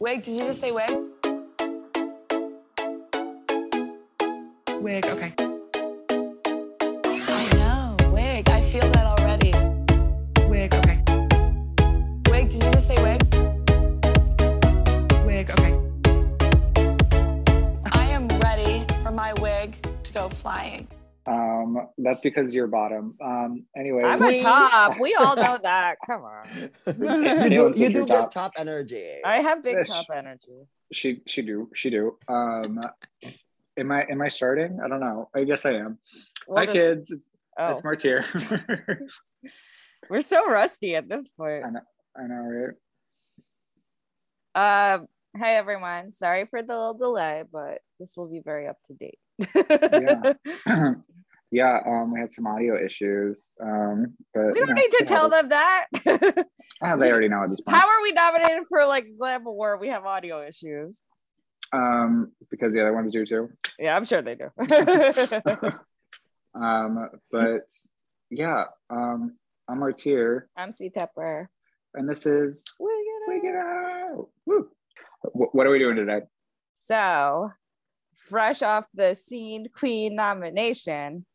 Wig, did you just say wig? Wig, okay. That's because you're bottom. Um, anyway, I'm a top. We all know that. Come on. you do, you you're do get top. top energy. I have big Yes. top energy. she she do she do. Um, am I am I starting? I don't know. I guess I am. We'll Hi just- kids, it's Oh, it's Martier. we're so rusty at this point. I know, I know, right? Um, hi everyone. Sorry for the little delay, but this will be very up to date. Yeah. yeah, um, we had some audio issues. Um, but we don't know, need to tell them that. Ah, they already know at this point. How are we nominated for like Glam Award? We have audio issues. Um, because the other ones do too. Yeah, I'm sure they do. um, but yeah, um, I'm Martier, I'm C Tepper. and this is Wig it Wig It Out. Out. Woo. Wh- What are we doing today? So, fresh off the Scene Queen nomination,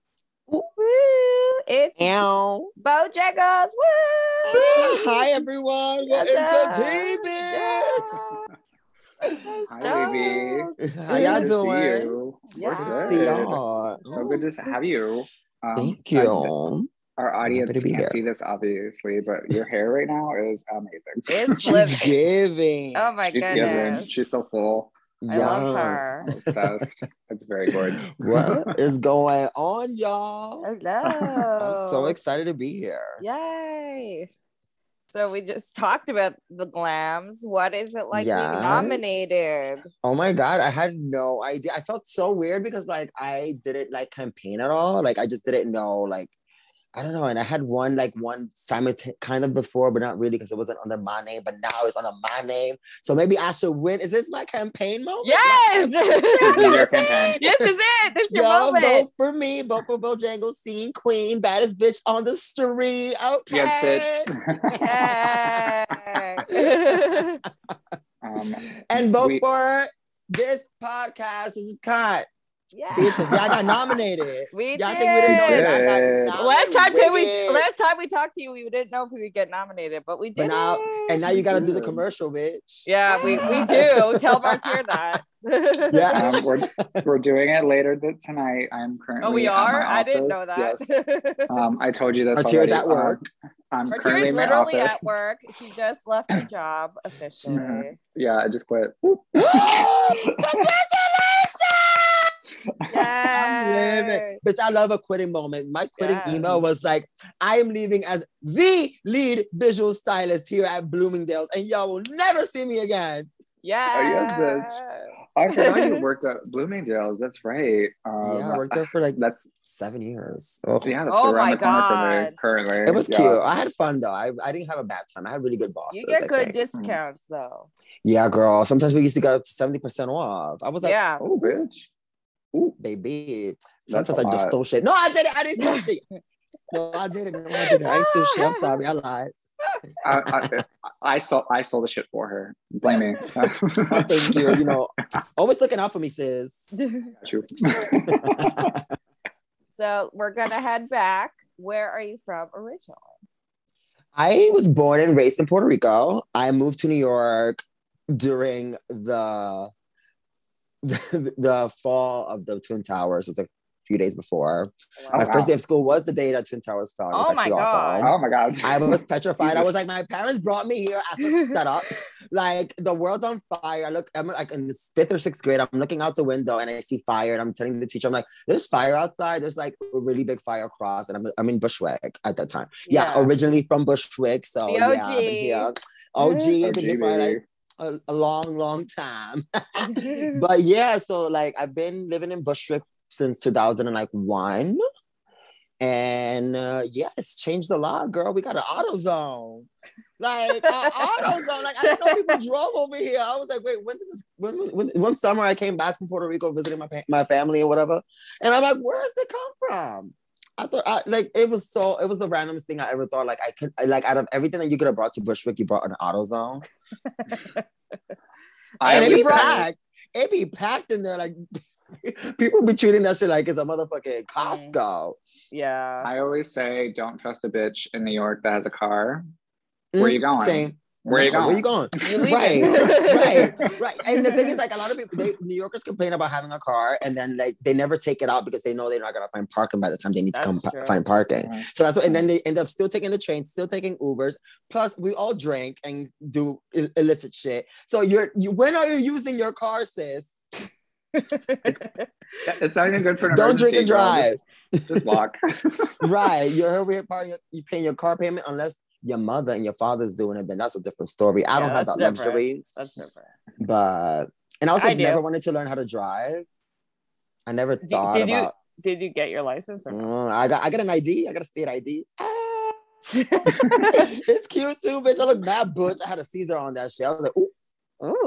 woo, it's Ow. Bojangles. Woo! Hi everyone. What is the tea, bitch? So Hi, baby. stoked. How y'all Good to see you. Yeah. We're Good good. see y'all. So good to have you. Um, Thank and you. Our audience Happy to be can't here. see this, obviously, but your hair right now is amazing. It's She's giving. Oh my She's goodness. giving. She's so full. I love Yes. her. I'm obsessed. it's very good. What is going on, y'all? Hello. I'm so excited to be here. Yay. So we just talked about the glams. What is it like Yes. being nominated? Oh my god, I had no idea. I felt so weird because like I didn't like campaign at all. Like I just didn't know like I don't know. And I had one like one simultaneous kind of before, but not really because it wasn't under my name. But now it's under my name. So maybe I should win. Is this my campaign moment? Yes. This is your campaign. this is it. This is your Yo, moment. vote for me. Vote for Bojangles Scene Queen, baddest bitch on the street. Okay. Yes, bitch. Yay. um, And vote We- for this podcast. This is cut. Yeah. Bitch, 'cause y'all got nominated. We Y'all think we didn't know did. that I got nominated? Last time did we last time we talked to you, we didn't know if we would get nominated, but we did. But now, and now you got to do the commercial, bitch. yeah, we, we do. Tell Martier that. Yeah. um, we're, we're doing it later th- tonight. I'm currently. Oh, we are? I didn't know that. Yes. Um, I told you this Martier's already. at work. Um, I'm currently Martier's in literally office. at work. She just left her job officially. Yeah, I just quit. I'm living. Bitch, I love a quitting moment. My quitting Yes. email was like, I am leaving as the lead visual stylist here at Bloomingdale's, and y'all will never see me again. Yeah. yes, bitch. I forgot you worked at Bloomingdale's. That's right. Um, yeah, I worked there for like That's seven years. Ugh. yeah. That's Oh around my the corner for me currently. It was Yeah. cute. I had fun though. I, I didn't have a bad time. I had really good bosses. You get I good think. discounts though. Yeah, girl. Sometimes we used to get 70% off. I was like, yeah. Oh, bitch. Ooh, baby. That's Sometimes I just lot. stole shit. No, I did it. I didn't steal shit. No, I did it. No, I did it. I didn't steal shit. I'm sorry. I lied. I, I, I stole I stole the shit for her. Blame me. Oh, thank you. You know, always looking out for me, sis. True. so we're gonna head back. Where are you from originally? I was born and raised in Puerto Rico. I moved to New York during the the, the fall of the Twin Towers. It was a few days before. Oh, my wow. first day of school was the day that Twin Towers fell. It was Oh my actually awful. God. Oh my god. I was petrified. I was like, my parents brought me here as a setup. like the world's on fire. I look, I'm like in the fifth or sixth grade. I'm looking out the window and I see fire. And I'm telling the teacher, I'm like, there's fire outside. There's like a really big fire across. And I'm, I'm in Bushwick at that time. Yeah, Yeah. originally from Bushwick. So The yeah, I've OG. been here. OG, been here for like a, a long, long time. but yeah, so like I've been living in Bushwick since 2001. And uh, yeah, it's changed a lot, girl. We got an AutoZone. Like an AutoZone. Like I didn't know people drove over here. I was like, wait, when did this when, when one summer I came back from Puerto Rico visiting my my family and whatever. And I'm like, where does it come from? I thought I, like it was so it was the randomest thing I ever thought. Like I could like out of everything that you could have brought to Bushwick, you brought an AutoZone. I and it always be brought- say- packed. It be packed in there. Like people be treating that shit like it's a motherfucking Costco. Yeah. I always say, don't trust a bitch in New York that has a car. Where you going? Mm, Same. Where you No, going? Where you going? Right, right, right. And the thing is, like, a lot of people, they, New Yorkers complain about having a car, and then like they never take it out because they know they're not gonna find parking by the time they need to come That's pa- find parking. So that's what, and then they end up still taking the train, still taking Ubers. Plus, we all drink and do Ill- illicit shit. So you're, you, when are you using your car, sis? It's not even good for an Don't drink and drive. Just, just walk. right, you're over part, you paying your car payment unless your mother and your father's doing it. Then that's a different story. I don't have that different. luxury, That's different. but and I also I never wanted to learn how to drive. I never thought did you- about. Did you get your license or not? Mm, I got I got an ID. I got a state ID. Ah. it's cute too, bitch. I look mad butch. I had a Caesar on that shit. I was like, ooh. Ooh.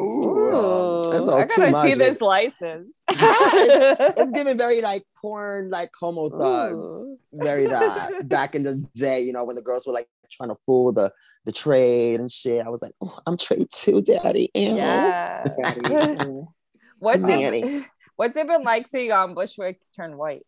Ooh. That's all I too gotta much, see this license. it's giving very like porn, like homo thug. Ooh. Very that back in the day, you know, when the girls were like trying to fool the the trade and shit. I was like, oh, I'm trade too, daddy. Ew. Yeah. Daddy. What's Daddy. it, what's it been like seeing on Bushwick turn white?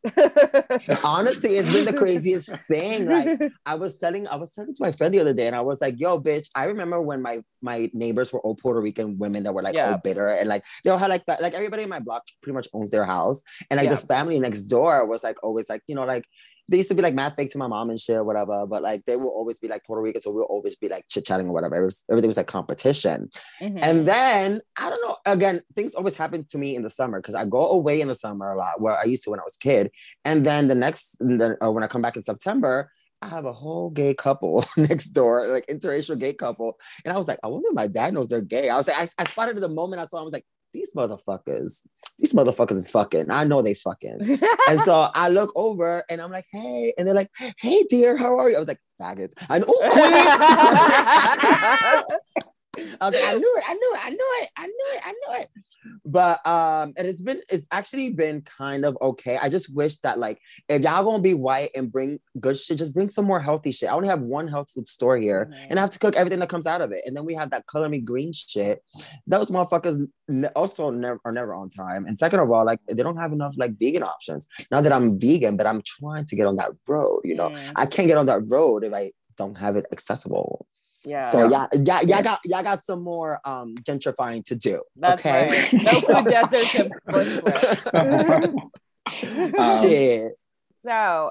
Honestly, it's been the craziest thing. Like I was telling, I was telling to my friend the other day, and I was like, "Yo, bitch!" I remember when my my neighbors were all Puerto Rican women that were like Yeah. all bitter, and like they all had like that. Like everybody in my block pretty much owns their house, and like Yeah. this family next door was like always like you know like. They used to be like mad fake to my mom and shit or whatever, but like they will always be like Puerto Rican, so we'll always be like chit chatting or whatever. It was, everything was like competition. Mhm. And then I don't know. Again, things always happen to me in the summer because I go away in the summer a lot, where I used to when I was a kid. And then the next, uh, when I come back in September, I have a whole gay couple next door, like interracial gay couple. And I was like, I wonder if my dad knows they're gay. I was like, I, I spotted it the moment I saw. I was like, these motherfuckers, these motherfuckers is fucking. I know they fucking. And so I look over and I'm like, hey, and they're like, hey, dear, how are you? I was like, faggots. I know, oh, queen. I was like, I knew it, I knew it, I knew it, I knew it, I knew it. But um, and it's been it's actually been kind of okay. I just wish that like if y'all gonna be white and bring good shit, just bring some more healthy shit. I only have one health food store here, and I have to cook everything that comes out of it. And then we have that color me green shit. Those motherfuckers also never are never on time. And second of all, like they don't have enough like vegan options. Not that I'm vegan, but I'm trying to get on that road. You know, Mm, I can't get on that road if I don't have it accessible. Yeah. So yeah, yeah, y'all got y'all got some more um gentrifying to do. That's okay. right. No food deserts in Bushwick. Um, Shit. so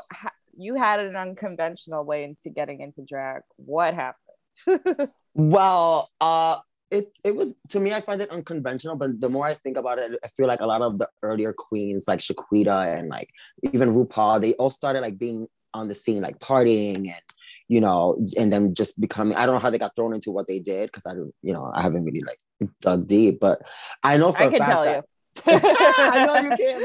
you had an unconventional way into getting into drag. What happened? Well, uh it it was to me I find it unconventional, but the more I think about it, I feel like a lot of the earlier queens like Shequida and like even RuPaul, they all started like being on the scene, like partying and you know, and then just becoming I don't know how they got thrown into what they did because I don't, you know, I haven't really like dug deep, but I know for I a can fact tell that, you. I know you can,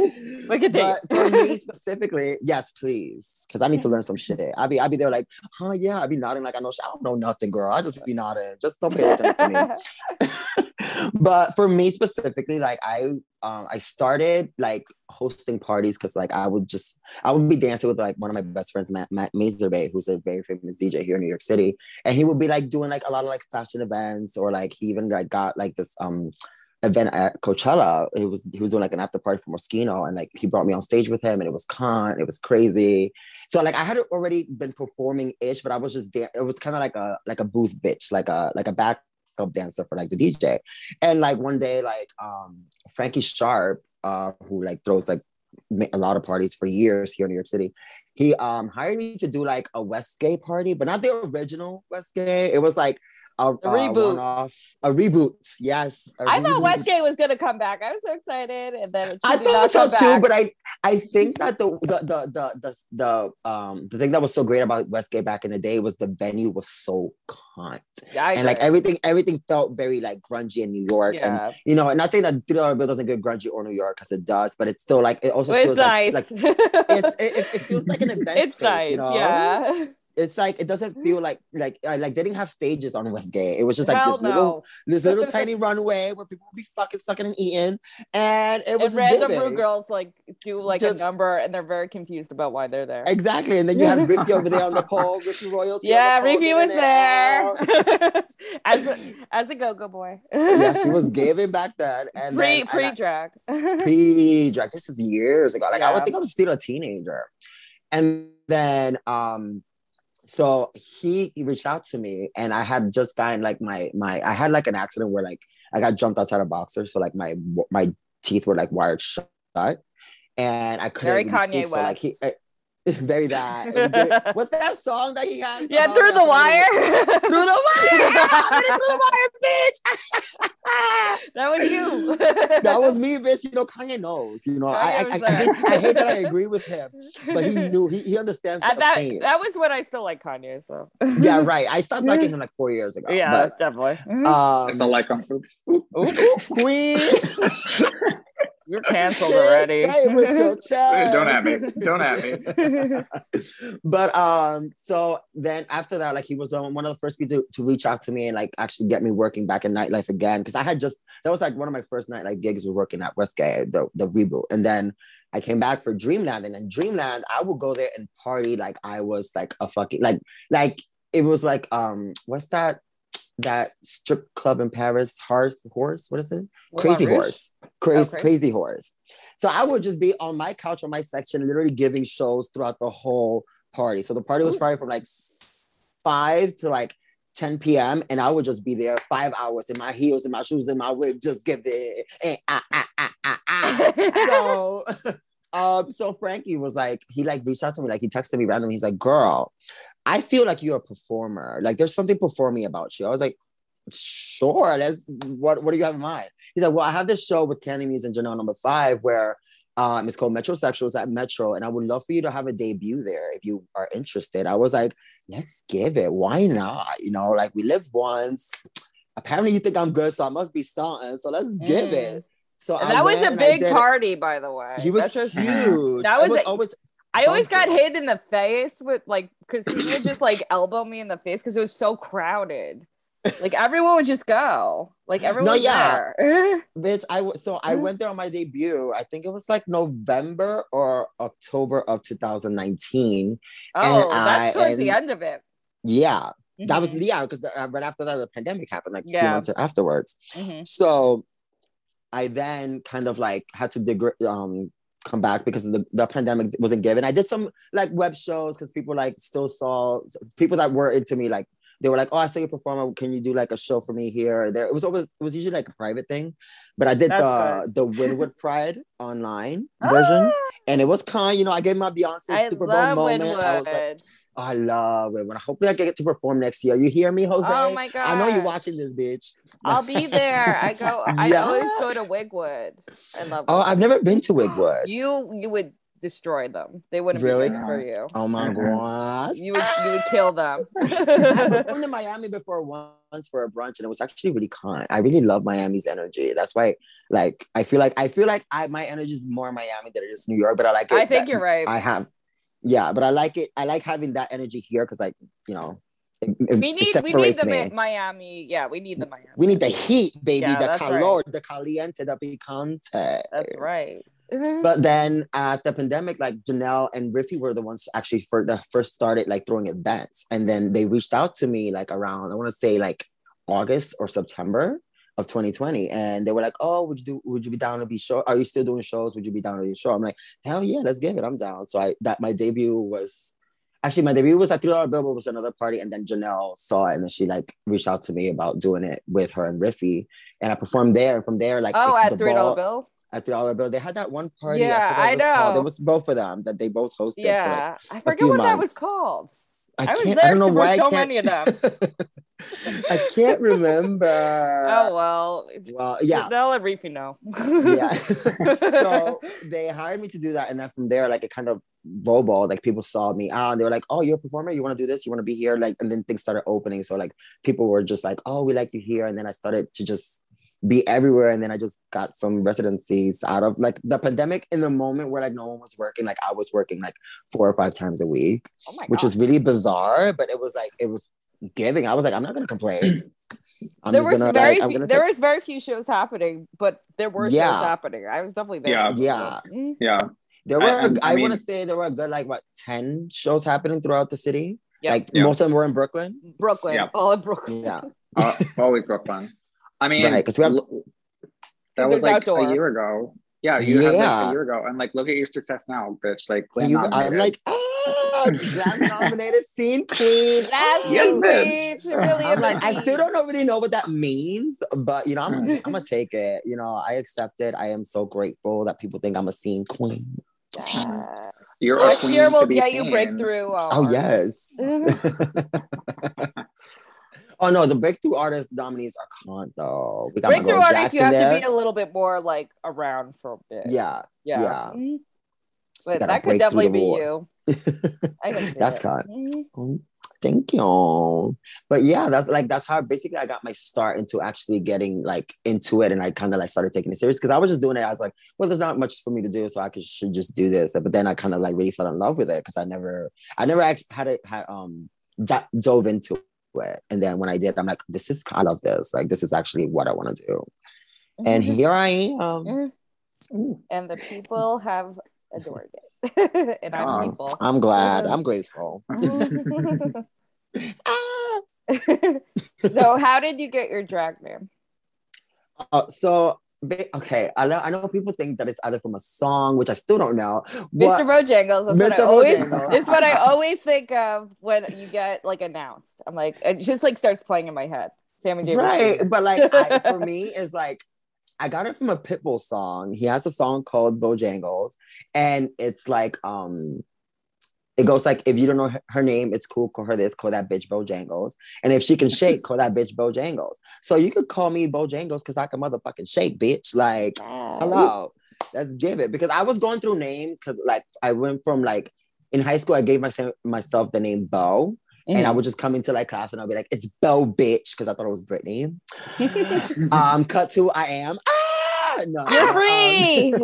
man. Look at but for me specifically, yes, please, because I need to learn some shit. I'll be, I'll be there like, huh, yeah, I'll be nodding like I know. shit. I don't know nothing, girl. I just be nodding. Just don't pay attention to me. but for me specifically, like I, um, I started like hosting parties because like I would just, I would be dancing with like one of my best friends, Matt, Matt who's a very famous DJ here in New York City, and he would be like doing like a lot of like fashion events or like he even like got like this um event at Coachella. It was he was doing like an after party for Moschino, and like he brought me on stage with him, and it was con. It was crazy. So like I had already been performing ish, but I was just dan- it was kind of like a like a booth bitch, like a like a backup dancer for like the DJ. And like one day, like um Frankie Sharp, uh, who like throws like a lot of parties for years here in New York City. He um hired me to do like a Westgate party, but not the original Westgate. It was like a, a reboot. one-off, a reboot. Yes, a I thought. Westgate was gonna come back. I was so excited, and then I thought so too, but I I think that the the the the the, the um the thing that was so great about Westgate back in the day was the venue was so cunt Yeah, and like everything everything felt very like grungy in New York and yeah, you know not saying that Three Dollar Bill doesn't get grungy or New York because it does, but it's still like it also it's feels like, nice. like it's, it, it- it feels like an event it's space, nice. you know? Yeah. It's like it doesn't feel like like uh, like they didn't have stages on Westgate. It was just like Hell this no. little this little tiny runway where people would be fucking sucking and eating, and it And was random giving. rude girls like do like Just- a number, and they're very confused about why they're there. Exactly, and then you had Ricky over there on the pole, Ricky Royalty. Yeah, Ricky was giving it out. there. as as a go-go boy. yeah, she was giving back then. And pre then, pre and drag. Pre-drag. This is years ago. Like I would think I was still a teenager. And then um so he, he reached out to me and I had just gotten like my my I had like an accident where like I got jumped outside a boxer. So like my my teeth were like wired shut. And I couldn't Very really Kanye speak, so like West. he I- very that. It. What's that song that he has? yeah, through the wire. Through the wire! I'm in through the wire, bitch! that was you. that was me, bitch. You know, Kanye knows. You know, I, I, I, I, hate, I hate that I agree with him, but he knew he, he understands At the that pain. that was when I still like Kanye. So yeah, right. I stopped liking him like four years ago. yeah, but, definitely. um, I still like them. Oops. ooh, ooh, queen. You're canceled already. Say it with your chest. Don't at me. Don't at me. but um, so then after that, like he was um, one of the first people to, to reach out to me and like actually get me working back in nightlife again. Cause I had just that was like one of my first nightlife gigs was working at Westgate, the, the reboot. And then I came back for Dreamland. And then Dreamland, I would go there and party like I was like a fucking like like it was like um what's that that strip club in Paris? Horse horse? What is it? Crazy Moulin Rouge? Horse. Crazy, Okay. crazy horse. So I would just be on my couch on my section, literally giving shows throughout the whole party. So the party was probably from like five to like 10 p.m. And I would just be there five hours in my heels, in my shoes, in my wig, just give it. eh, ah, ah, ah, ah, ah. so um so frankie was like he like reached out to me like he texted me randomly he's like girl i feel like you're a performer. Like there's something performing about you. I was like sure let's what what do you have in mind? He's like well i have this show with kandy muse and janelle number five where um it's called metrosexuals at metro and i would love for you to have a debut there if you are interested. I was like let's give it. Why not? You know like we live once. Apparently you think i'm good so i must be something. So let's give Mm. it so And I that was a big party, by the way. He was That's huge. That was was a- always I always got hit in the face with like because he would just like elbow me in the face because it was so crowded. Like everyone would just go. Like everyone. was yeah. there. bitch. I w- so I went there on my debut. I think it was like November or October of 2019. oh, I- that's towards the end of it. Yeah, that was Mhm, yeah because uh, right after that the pandemic happened like a few months afterwards. mhm. So I then kind of like had to dig- um come back because the, the pandemic wasn't given. I did some like web shows because people like still saw people that were into me like they were like, oh, I saw you perform. Can you do like a show for me here or there? It was always it was usually like a private thing, but I did That's the the Wynwood Pride online version, Ah, and it was kind. You know, I gave my Beyonce I Super Bowl moment. Wynwood. I was like, oh, I love it. When hopefully I get to perform next year. You hear me, Jose? oh my god! I know you're watching this, bitch. I'll be there. I go. I Yeah. always go to Wigwood. I love. Oh, Wigwood. I've never been to Wigwood. You you would destroy them. They wouldn't Really? be ready for you. Oh my Mhm. gosh. You would you would kill them. I performed in Miami before once for a brunch and it was actually really kind. I really love Miami's energy. That's why like I feel like I feel like I my energy is more Miami than it is New York, but I like it. I think you're right. I have yeah, but I like it. I like having that energy here because like, you know, it, it- we need we need the me. Miami. Yeah, we need the Miami. We need the heat, baby, Yeah, the calor, the caliente, the picante. That's right. But then at the pandemic, like Janelle and Riffy were the ones actually for the first started like throwing events. And then they reached out to me like around, I want to say like August or September of 2020. And they were like, Oh, would you do would you be down to be show? Are you still doing shows? Would you be down to be show? I'm like, hell yeah, let's give it. I'm down. So I that my debut was actually my debut was at Three Dollar Bill, but it was another party. And then Janelle saw it and then she like reached out to me about doing it with her and Riffy. And I performed there. And from there, like oh, it- at three dollar bill. at Three Dollar Bill. They had that one party. Yeah, I, I was called. know. It was both of them that they both hosted. for, like, Yeah, I forget what that was called. I I was can't. I there don't know why. I so can't, many of them. I can't remember. Oh well. Well, yeah, They'll let Reefy know. yeah. so they hired me to do that, and then from there, like it kind of robo, like people saw me out, and they were like, "Oh, you're a performer. You want to do this? You want to be here?" Like, and then things started opening. So like people were just like, "Oh, we like you here," and then I started to just be everywhere and then i just got some residencies out of like the pandemic in the moment where like no one was working like i was working like four or five times a week oh my which god. was really bizarre but it was like it was giving i was like i'm not gonna complain i'm there just was gonna very like i'm few, gonna there take- was very few shows happening, but there were Yeah. shows happening. I was definitely there. Yeah. yeah Mm. Yeah. there were I- i, I want to say there were a good like what 10 shows happening throughout the city Yeah. like Yeah. most of them were in brooklyn Brooklyn. Yeah. All in Brooklyn. yeah Uh, always Brooklyn. I mean, Right, 'cause we have- l- that 'Cause was like outdoor. a year ago. Yeah, you had like a year ago, and like look at your success now, bitch. Like, Glam You- I'm like, ah, Glam nominated scene queen. That's Yes, bitch. Really I'm like, I still don't really know what that means, but you know, I'm, Mm. I'm gonna take it. You know, I accept it. I am so grateful that people think I'm a scene queen. Yes. you're a Next queen year to we'll be get you breakthrough. uh, Oh yes. oh no, the breakthrough artist nominees are con though. We got breakthrough girl artists, you have there. to be a little bit more like around for a bit. yeah, yeah. yeah. Mhm. But that could definitely be wall. you. I can That's it. con. Mhm. Mm, Thank you. But yeah, that's like that's how basically I got my start into actually getting like into it, and I kind of like started taking it serious because I was just doing it. I was like, well, there's not much for me to do, so I could should just do this. But then I kind of like really fell in love with it because I never, I never had it had um d- dove into it, and then when I did, I'm like, this is I love this. Like this is actually what I want to do, and here I am. Mhm. And the people have adored it. and I'm people. I'm glad. I'm grateful. Ah. so how did you get your drag name? Uh, so okay, I know, I know people think that it's either from a song, which I still don't know. Mr. What- Bojangles. That's what I Mr. always Bojangles. it's what I always think of when you get like announced. I'm like, it just like starts playing in my head. Sammy Davis. right, Jr. but like I, for me, is like I got it from a Pitbull song. He has a song called Bojangles, and it's like um. It goes like if you don't know her, her name, it's cool. Call her this, call that bitch Bojangles. And if she can shake, call that bitch Bojangles. So you could call me Bojangles because I can motherfucking shake, bitch. Like hello let's give it because i was going through names because like i went from like in high school i gave myself myself the name bo and i Mhm. would just come into like class and i'll be like it's bo bitch because i thought it was brittany um cut to i am ah no You're um, free.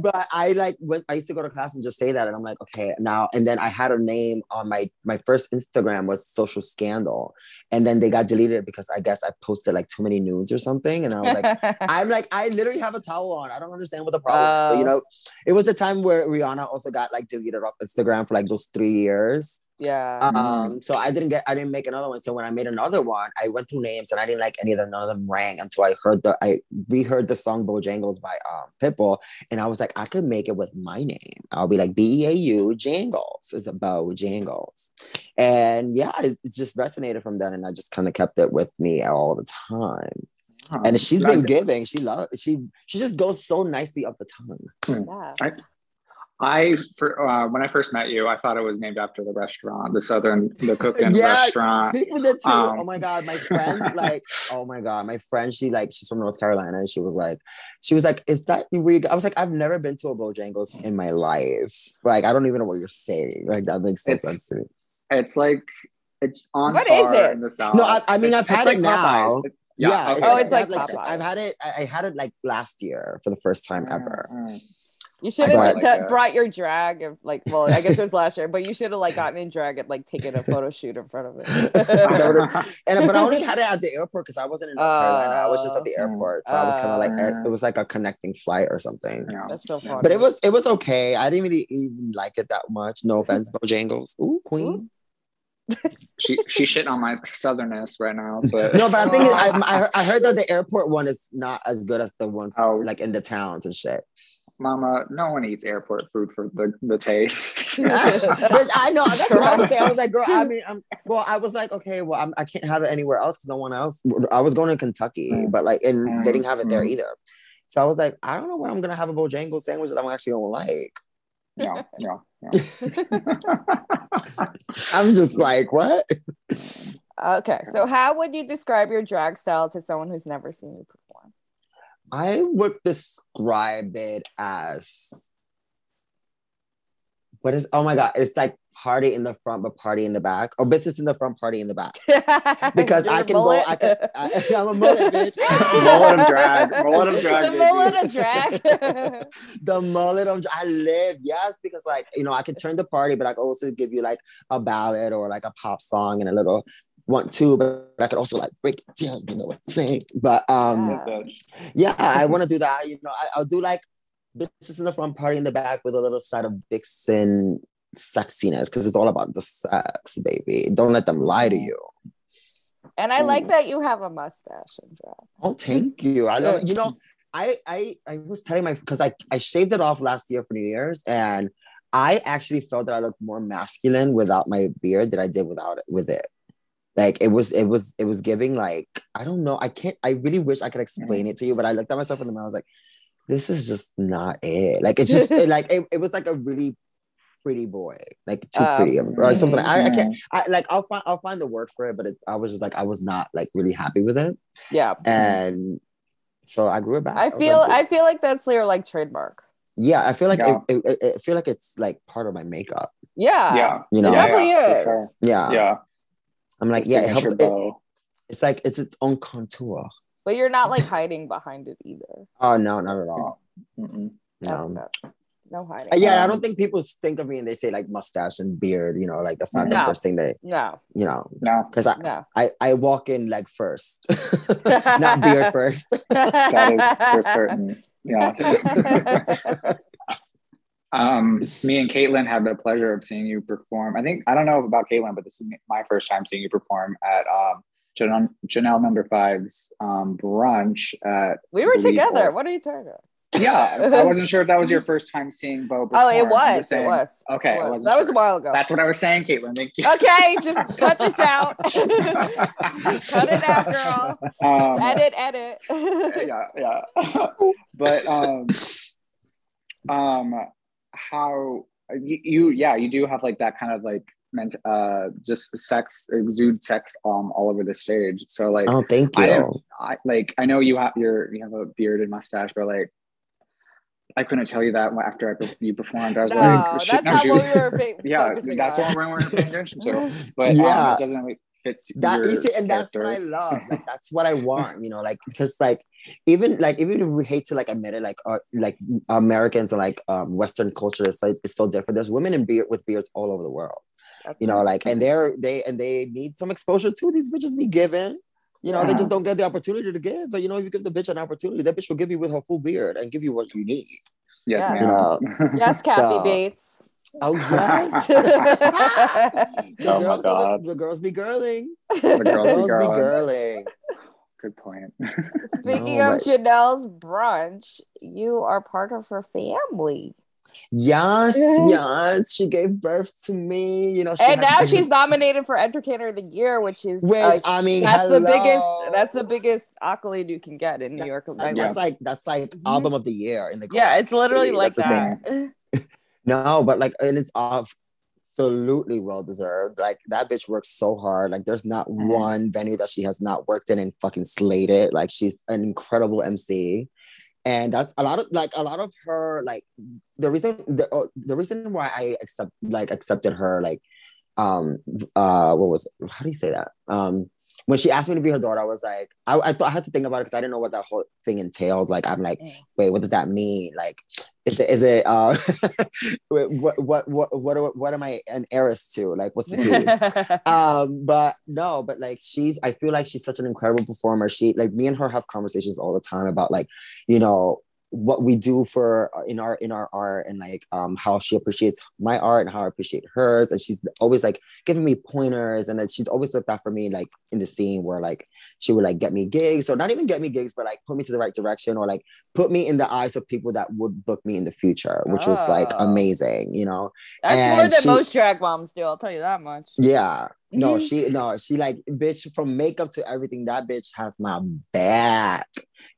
but I like went. I used to go to class and just say that, and I'm like, okay, now. And then I had a name on my my first Instagram was Social Scandal, and then they got deleted because I guess I posted like too many nudes or something, and I was like, I'm like, I literally have a towel on. I don't understand what the problem is. But you Oh. know, it was the time where Rihanna also got like deleted off Instagram for like those three years. Yeah. Um, so I didn't get I didn't make another one. So when I made another one, I went through names and I didn't like any of them, none of them rang until I heard the I reheard the song Bojangles by um Pitbull. And I was like, I could make it with my name. I'll be like B-E-A-U Jangles. It's a Bojangles. And yeah, it, it just resonated from then and I just kind of kept it with me all the time. And she's been giving. She loves she she just goes so nicely up the tongue. yeah. I for uh, when I first met you, I thought it was named after the restaurant, the Southern, the cooking Yeah. restaurant. People did too. Um, oh my god, my friend, like, oh my god, my friend, she like, she's from North Carolina, and she was like, she was like, is that where you go? I was like, I've never been to a Bojangles in my life. Like, I don't even know what you're saying. Like, that makes no sense to me. It's like it's on What is it? in the south. No, I- I mean, It's- I've had it's it like now. Popeyes. It- yeah. it's Oh, it's I like have, Popeyes. I've had it. I I had it like last year for the first time ever. Mm, You should have like that. Uh, brought your drag, of, like, well, I guess it was last year, but you should have like gotten in drag and like taken a photo shoot in front of it. And but I only had it at the airport because I wasn't in North Carolina. I was just at the Oh. airport, so I was kind of like it ah. was like a connecting flight or something. Yeah. That's so funny. But it was it was okay. I didn't really even like it that much. No offense, Bojangles. Ooh, queen. she she's shitting on my southernness right now. But No, but I think I, I heard- I heard that the airport one is not as good as the ones Oh. like in the towns and shit. Mama, no one eats airport food for the, the taste. but I know that's what I was saying. I was like, girl, I mean, I'm, well, I was like, okay, well, I'm, I can't have it anywhere else because no one else. I was going to Kentucky, Mm. but like, and they didn't have it there Mm. either. So I was like, I don't know where I'm gonna have a Bojangles sandwich that I'm actually gonna like. yeah, yeah, yeah. I'm just like, what? okay, so how would you describe your drag style to someone who's never seen you perform? I would describe it as what is oh my god, it's like party in the front but party in the back, or business in the front, party in the back. Because You're I a can go. I can, I, I'm a mullet, bitch. Mullet of drag, mullet of drag, The mullet of drag. the mullet of I live, yes, because like you know, I can turn the party, but I can also give you like a ballad or like a pop song and a little one to, but I could also like break it down, you know what I'm saying? But um yeah, I want to do that. You know, I, I'll do like business in the front, party in the back with a little side of Vixen sexiness because it's all about the sex, baby. Don't let them lie to you. And I like that you have a mustache and dress. Oh, thank you. I love it. You know, I I I was telling my because I I shaved it off last year for New Year's, and I actually felt that I looked more masculine without my beard than I did without it with it. Like it was it was it was giving like I don't know. I can't. I really wish I could explain it to you, but I looked at myself in the mirror. I was like, this is just not it. Like it's just it, like it, it was like a really pretty boy, like too Um, pretty or something. Like, I, I can't. Mm-hmm. I like I'll find I'll find the word for it, but it, I was just like I was not like really happy with it, Yeah. and so I grew it back. I was feel like, I feel like that's your like trademark. yeah, I feel like Yeah. It, it, it- I feel like it's like part of my makeup. Yeah. yeah, You know, It yeah, definitely yeah, is. sure. yeah. Yeah, I'm like, yeah, it helps. It, it's like it's its own contour. But you're not like hiding behind it either. Oh no, not at all. Mm-mm. No. not, no hiding. Uh, Yeah, I Um, don't think people think of me and they say like mustache and beard. You know, like that's not No. the first thing they, No, you know, No, because I, no. I I walk in leg first, not beard first. that is for certain. Yeah. Um, me and Caitlin had the pleasure of seeing you perform. I think I don't know about Caitlin, but this is my first time seeing you perform at um, Janelle, Janelle Number Five's um, brunch. At we were together. or- What are you talking about? Yeah, I wasn't sure if that was your first time seeing Bo. Oh, it perform. You were was. It was. Okay, It was. wasn't That was a while ago. That's what I was saying, Caitlin. Thank you. okay, just cut this out. cut it out, girl. Um, edit, edit. yeah, yeah. but um, um, how you, you? Yeah, you do have like that kind of like meant uh just sex exude sex um all over the stage. So like Oh, thank you. don't I like I know you have your you have a beard and mustache, but like I couldn't tell you that after I you performed. I was no, like, that's no, not she what was- we were yeah, that's on. what we're, we're paying attention to. But Yeah. um, it doesn't like fit that your you see, and that's what I love. Like that's what I want, you know, like because like even like even if we hate to like admit it, like uh, like Americans and like um Western culture is like it's so different. There's women in beard with beards all over the world, you know, like and they're they and they need some exposure too. These bitches be given. You know, they just don't get the opportunity to give. But you know, if you give the bitch an opportunity, that bitch will give you with her full beard and give you what you need. Yes, Yeah. ma'am. Yes, Kathy So- Bates. Oh yes. the, Oh my girls, are God. The, the girls be girling. the The girls be girls be girling. girling. Good point. Speaking No, of but- Janelle's brunch, you are part of her family. Yes, yes, she gave birth to me. You know, she and now been- she's nominated for Entertainer of the Year, which is Which uh, I mean, that's the biggest that's the biggest accolade you can get in New York. That- Nightlife. That's like that's like Mhm. album of the year in the yeah, it's literally like That's the the that. No, but like, and it's absolutely well deserved. Like that bitch works so hard. Like there's not Mhm. one venue that she has not worked in and fucking slayed it. Like she's an incredible MC. And that's a lot of like a lot of her like the reason the, oh, the reason why I accept like accepted her like um uh what was it? how do you say that um when she asked me to be her daughter I was like I, I thought I had to think about it because I didn't know what that whole thing entailed. Like I'm like wait what does that mean? Like is it is it uh what what what what what, what am I an heiress to? Like what's the tea? Um but no but like she's i feel like she's such an incredible performer. She like me and her have conversations all the time about like you know what we do for uh, in our in our art and like um how she appreciates my art and how I appreciate hers and she's always like giving me pointers and she's always looked out for me like in the scene where like she would like get me gigs or not even get me gigs but like put me to the right direction or like put me in the eyes of people that would book me in the future which was like Oh. amazing you know That's more And than she- most drag moms do. I'll tell you that much. yeah. No, Mhm. she no, she like bitch from makeup to everything. That bitch has my back.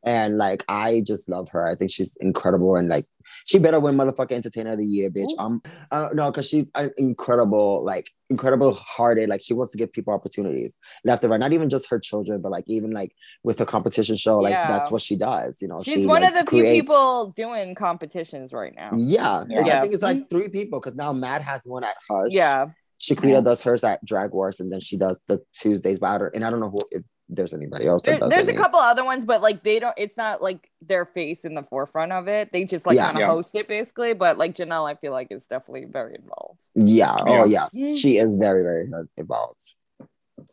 And like I just love her. I think she's incredible and like she better win motherfucking entertainer of the year, bitch. Ooh. Um uh, no, because she's an incredible, like incredible hearted. Like she wants to give people opportunities left and right. Not even just her children, but like even like with her competition show, like Yeah. that's what she does. You know, She's she one like, of the few people doing competitions right now. Yeah, Yeah. I think it's like three people because now Matt has one at Hush. Yeah. Shequida Yeah. does hers at Drag Wars, and then she does the Tuesdays. But I don't, and I don't know who if there's anybody else. There- That does there's a couple other ones, but like they don't. It's not like their face in the forefront of it. They just like Yeah. kind of Yeah. host it basically. But like Janelle, I feel like is definitely very involved. Yeah. Oh, Yeah. yes. Mm. She is very, very involved.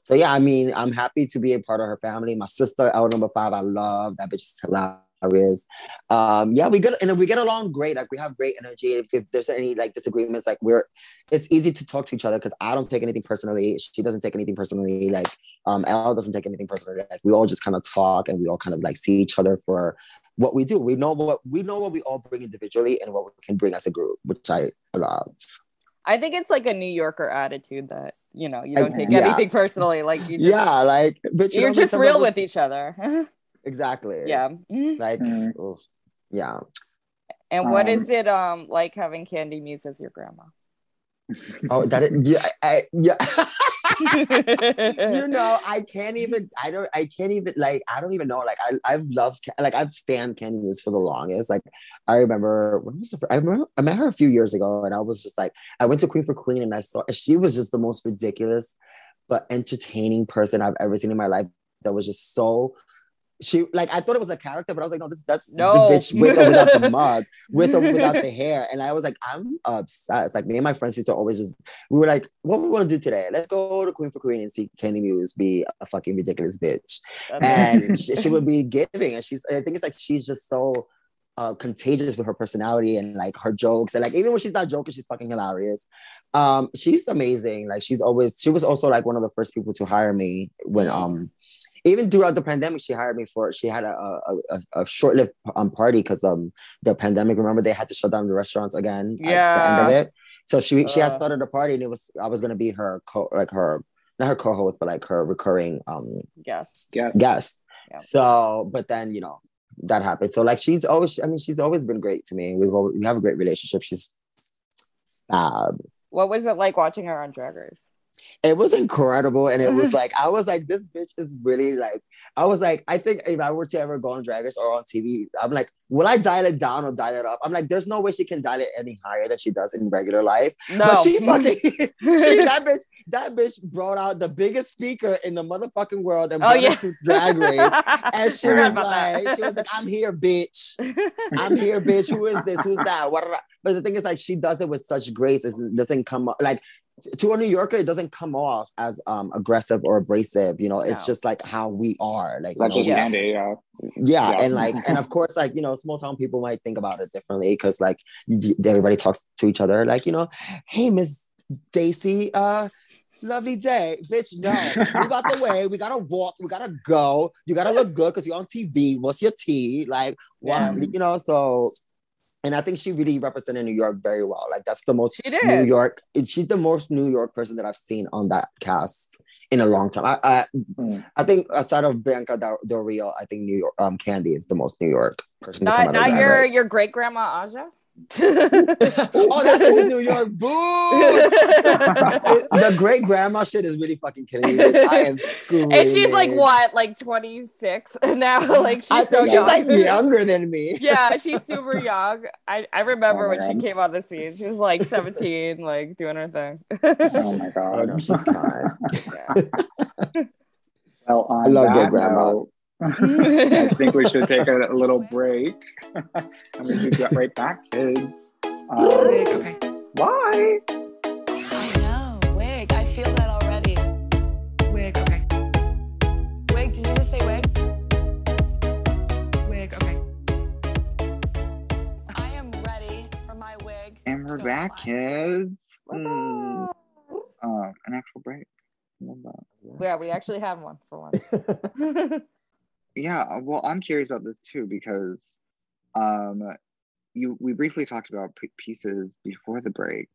So yeah, I mean, I'm happy to be a part of her family. My sister, Elle number five, I love that bitch is hilarious. Hilarious. Um, yeah, we get and we get along great. Like we have great energy. If, if there's any like disagreements, like we're it's easy to talk to each other because I don't take anything personally. She doesn't take anything personally. Like um, Elle doesn't take anything personally. Like we all just kind of talk and we all kind of like see each other for what we do. We know what we know what we all bring individually and what we can bring as a group, which I love. I think it's like a New Yorker attitude that you know you don't take yeah. anything personally. Like you just, Yeah, like but you you're just real with each other. exactly. yeah. Mhm. Like Mm. oof. yeah. And what Um, is it um like having Kandy Muse as your grandma? Oh, that is, yeah, I, yeah. you know, I can't even. I don't. I can't even. Like, I don't even know. Like, I, I've loved. Like, I've stand Kandy Muse for the longest. Like, I remember when was the first, I remember I met her a few years ago, and I was just like, I went to Queen for Queen, and I saw she was just the most ridiculous but entertaining person I've ever seen in my life. That was just so. She like I thought it was a character, but I was like, no, this that's No. this bitch with or without the mug, with or without the hair. And I was like, I'm obsessed. Like me and my friends used to always just we were like, what we want to do today? Let's go to Queen for Queen and see Kandy Muse be a fucking ridiculous bitch. And she, she would be giving, and she's I think it's like she's just so uh, contagious with her personality and like her jokes, and like even when she's not joking, she's fucking hilarious. Um, she's amazing. Like she's always she was also like one of the first people to hire me when um even throughout the pandemic, she hired me for. She had a a, a, a short-lived um, party because um the pandemic. Remember, they had to shut down the restaurants again at the end of it. So she she had Uh. started a party, and it was I was gonna be her co like her not her co-host, but like her recurring um guest Yes. guest. Yeah. So, but then you know that happened. So like she's always, I mean, she's always been great to me. We've always, we have a great relationship. She's fab. What was it like watching her on Drag Race? It was incredible and it was like i was like this bitch is really like i was like i think if i were to ever go on drag race or on tv i'm like will i dial it down or dial it up i'm like there's no way she can dial it any higher than she does in regular life No. but she fucking she, that bitch that bitch brought out the biggest speaker in the motherfucking world and Oh, brought yeah. it to drag race and she was about that. like she was like i'm here bitch I'm here, bitch. Who is this? Who's that? What? But the thing is, like, she does it with such grace. It doesn't come o- like to a New Yorker. It doesn't come off as um aggressive or abrasive. You know, it's No. just like how we are. Like, you know, Yeah. kandy. Yeah. yeah, Yeah. and like, and of course, like you know, small town people might think about it differently because like everybody talks to each other. Like, you know, hey, Miss Daisy, uh. Lovely day, bitch. No, we got the way. We gotta walk. We gotta go. You gotta look good because you're on TV. What's your tea? Like, Yeah. You know. So, and I think she really represented New York very well. Like, that's the most She did. New York. She's the most New York person that I've seen on that cast in a long time. I I, Mm. I think outside of Bianca Del, Del Rio, I think New York um Kandy is the most New York person. Not not your your great grandma Aja. oh, that is in New York. Boo! The great grandma shit is really fucking killing me. bitch. I am and she's like what, like 26 now? like she's I so she's young. like younger than me. yeah, she's super young. I, I remember Oh my when she came on the scene. She was like 17, like doing her thing. Oh my Oh god. no, she's kind. Well, I love that great grandma. note, I think we should take a, a little break. and we can get right back, kids. Um, okay. why? I know. Wig. I feel that already. Wig, okay. Wig. Did you just say wig? Wig, okay. I am ready for my wig. And we're back, flying. kids. Mm, um, an actual break. Love that. yeah, we actually had one for one. Yeah, well, I'm curious about this too because um you we briefly talked about p- pieces before the break.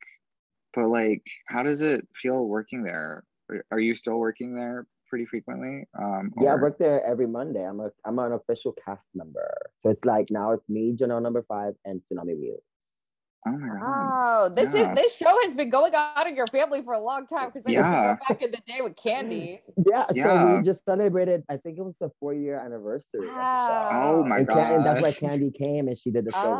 But like how does it feel working there? Are- you still working there pretty frequently? Um Yeah, I work there every Monday. I'm a I'm an official cast member. So it's like now it's me, Janelle number five, and Tsunami Wheel. Oh my god. Oh, this Yeah. is this show has been going on in your family for a long time because I used to go back in the day with Kandy. Yeah, so we just celebrated. I think it was the four year anniversary Wow. of the show. Oh my god! And that's why. Kandy came and she did the show Oh.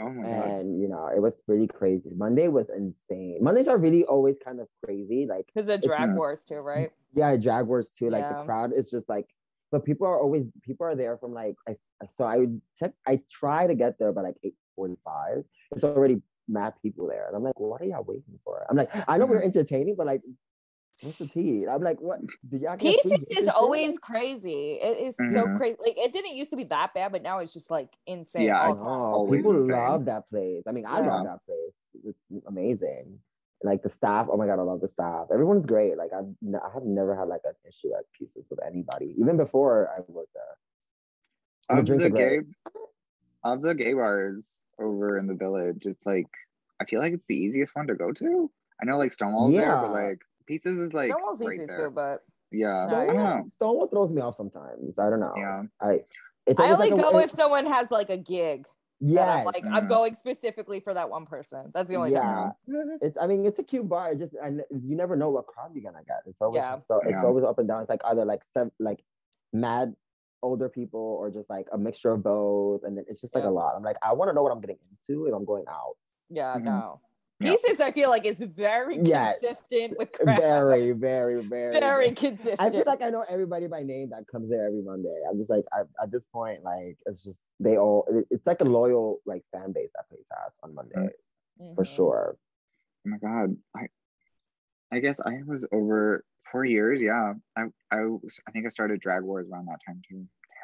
Oh my with us. god. And you know, it was pretty crazy. Monday was insane. Mondays are really always kind of crazy. Like Because of drag wars too, right? yeah, drag wars too. Like Yeah. the crowd is just like, but people are always people are there from like I so I would check. I try to get there by like eight forty five. It's already mad people there, and I'm like, what are y'all waiting for? I'm like, I know we're Mhm. entertaining, but like, What's the tea? I'm like, what? Do y'all get Pieces free is shit? always crazy. It is so Mhm. crazy. Like it didn't used to be that bad, but now it's just like insane. Yeah, I know. People insane. love that place. I mean, I Yeah. love that place. It's amazing. Like the staff. Oh my god, I love the staff. Everyone's great. Like I've n- I have never had like an issue at pieces with anybody, even before I worked there. Of drinks the gay of the gay bars over in the village, it's like I feel like it's the easiest one to go to. I know like Stonewall's there, but like Pieces is like Stonewall's right easy there. too, but Yeah, Nice. I don't know. Stonewall, Stonewall throws me off sometimes. I don't know. Yeah. I. It's I only like a- go if someone has like a gig. Yeah. I'm like I'm Mhm. going specifically for that one person. That's the only yeah. time. It's. I mean, it's a cute bar. It just. And you never know what crowd you're gonna get. It's always. Yeah. so, it's Yeah. always up and down. It's like either like sev- like mad older people or just like a mixture of both, and then it's just like Yeah. a lot. I'm like, I want to know what I'm getting into if I'm going out. Yeah, Mhm. no. Yeah. Pieces I feel like is very Yeah. consistent with crowds. Very, very, very, very consistent. I feel like I know everybody by name that comes there every Monday. I'm just like, I, at this point, like it's just they all. it- It's like a loyal like fan base that plays has on Mondays for Mhm. sure. Oh my god. I I guess I was over four years, yeah. I I was, I think I started Drag Wars around that time too.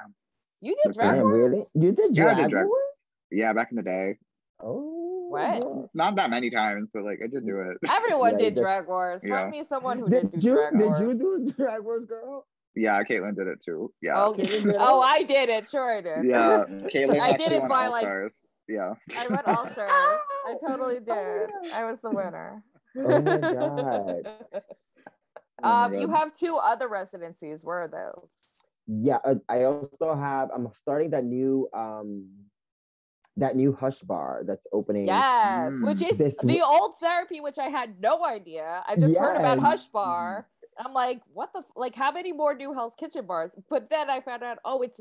Damn. You did That's drag right. Wars? really? You did Yeah, did drag- Wars? Yeah, back in the day. Oh, What? Not that many times, but like I did do it. Everyone Yeah, did did. drag wars. Yeah. Find me someone who did, Did do you? drag Did wars. you do drag wars, girl? Yeah, Caitlin did it too. Yeah. Oh, Caitlin did oh, it? oh, I did it. Sure, I did. Yeah. Caitlin I did it by, like- Stars. Yeah. I went all stars. I totally oh, did. Oh, I was the winner. Oh my god. Oh um, you have two other residencies. Where are those? Yeah, uh, I also have. I'm starting that new um, that new Hush Bar that's opening. Yes, mm. which hmm. is this... the old therapy, which I had no idea. I just yes. heard about Hush Bar. I'm like, what the f-? like? How many more new Hell's Kitchen bars? But then I found out, oh, it's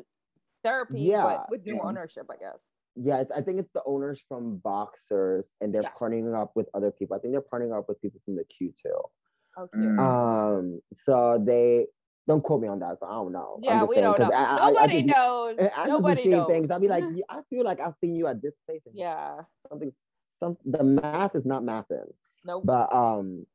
therapy, yeah, with new yeah. ownership, I guess. Yeah, I think it's the owners from Boxers, and they're yes. partnering up with other people. I think they're partnering up with people from the Q2. Okay. Mm. Um, so they don't quote me on that. So I don't know. Yeah, we don't know. I, I, Nobody I knows. I, Nobody just be knows. Eh, things. I'll be like, I feel like I've seen you at this place. yeah. Something. Some the math is not mathing. Nope. But um,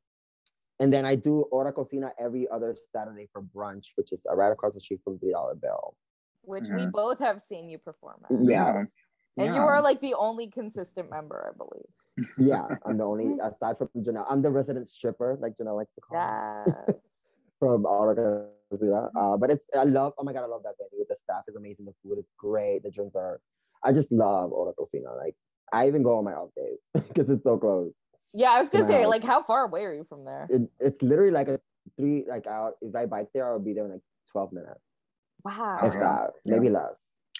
and then I do Ora Cocina every other Saturday for brunch, which is right across the street from Three Dollar Bill. Which yeah. we mm-hmm. both have seen you perform at. Yeah. And yeah. you are like the only consistent member, I believe yeah. I'm the only aside from Janelle. I'm the resident stripper, like Janelle likes to call me. Yes. from Hora Cocina. Uh, but it's I love. Oh my god, I love that venue. The staff is amazing. The food is great. The drinks are. I just love Hora Cocina. Like I even go on my off days because it's so close. yeah, I was gonna say, Wow. like, how far away are you from there? It, it's literally like a three. Like out if I bike there, I'll be there in like twelve minutes. Wow. If Okay. that, Yeah. maybe less.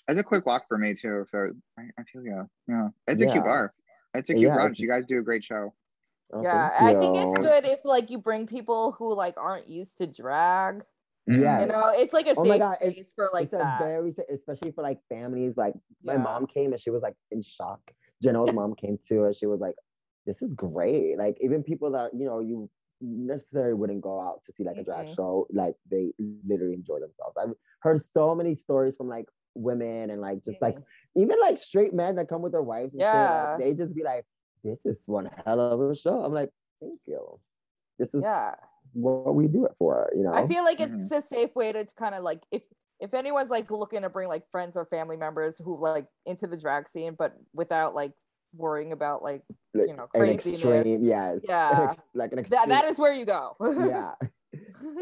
It's a quick walk for me too. So I, I feel yeah. Yeah. It's a Yeah. cute bar. It's a cute Yeah, brunch. it's- You guys do a great show. Oh, yeah, I think it's good if like you bring people who like aren't used to drag. Mm-hmm. Yeah. You know, it's like a Oh safe my God, it's- for like it's a that. very, especially for like families. Like my Yeah. mom came and she was like in shock. Janelle's mom came too, and she was like, "This is great." Like even people that you know you necessarily wouldn't go out to see like a drag Mhm. show, like they literally enjoy themselves. I've heard so many stories from like women and like just like Mhm. even like straight men that come with their wives. And shit, Yeah. like, they just be like, "This is one hell of a show." I'm like, "Thank you." This is yeah. what we do it for, you know. I feel like it's a safe way to kind of like if if anyone's like looking to bring like friends or family members who like into the drag scene, but without like worrying about like like, you know, craziness. extreme, yes, Yeah. like an extreme. that that is where you go. yeah,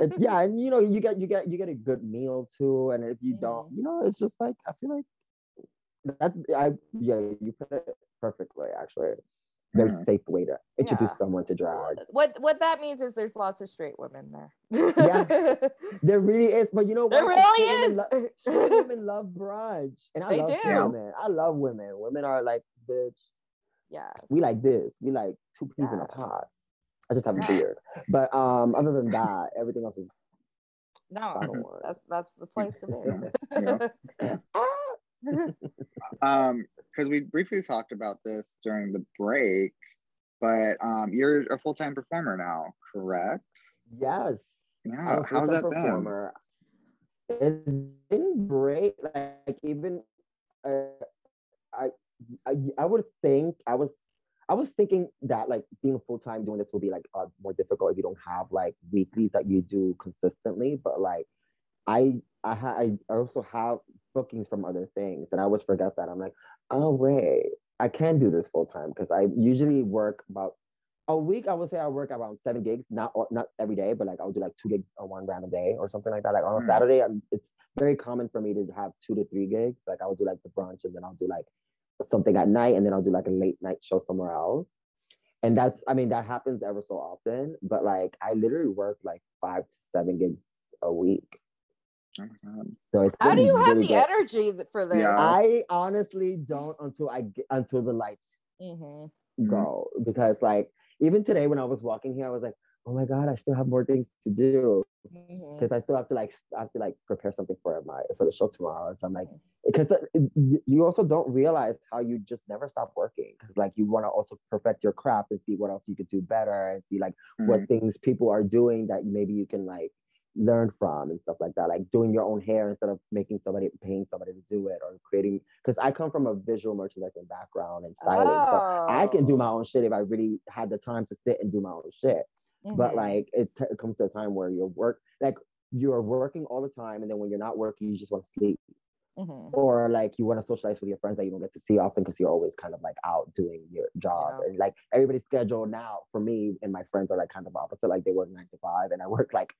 It- yeah, and you know, you get you get you get a good meal too, and if you Mm-hmm. don't, you know, it's just like I feel like that's I yeah, you put it perfectly actually. Very Mhm. safe way to introduce Yeah. someone to drag. what what that means is there's lots of straight women there. Yeah. There really is, but you know what? there really is. lo- women love brunch, and I They love do. women. I love women. Women are like, bitch, yeah. we like this. We like two peas in a pod. I just have a Yeah. beard. But um, other than that, everything else is No, that's that's the place to be. Yeah. Ah! Um, because we briefly talked about this during the break, but um, you're a full time performer now, correct? Yes. Yeah. How's that full-time been? It's been great. Like even uh, I, I I would think I was I was thinking that like being full time doing this will be like uh, more difficult if you don't have like weeklies that you do consistently. But like, I I ha- I also have bookings from other things, and I always forget that. I'm like, oh wait, I can do this full time because I usually work about a week. I would say I work around seven gigs, not not every day, but like I'll do like two gigs on one random day or something like that. Like on a Mm. Saturday, I'm, it's very common for me to have two to three gigs. Like I will do like the brunch, and then I'll do like something at night, and then I'll do like a late night show somewhere else. And that's, I mean, that happens ever so often. But like, I literally work like five to seven gigs a week. Oh my god. So it's How do been you have the good. energy for this? Yeah. I honestly don't until I get until the lights Mhm. Mhm. go because like even today when I was walking here, I was like, oh my god, I still have more things to do because I still have to like I have to like prepare something for my for the show tomorrow. So I'm like, Mhm. because you also don't realize how you just never stop working because like you want to also perfect your craft and see what else you could do better and see like what Mhm. things people are doing that maybe you can like learn from and stuff like that like doing your own hair instead of making somebody paying somebody to do it or creating because i come from a visual merchandising background and styling so i can do my Oh. own shit if i really had the time to sit and do my own shit but Mhm. like it, t- it comes to a time where you're work like you're working all the time and then when you're not working you just want to sleep Mhm. or like you want to socialize with your friends that you don't get to see often because you're always kind of like out doing your job Yeah. and like everybody's schedule now for me and my friends are like kind of opposite like they work nine to five and i work like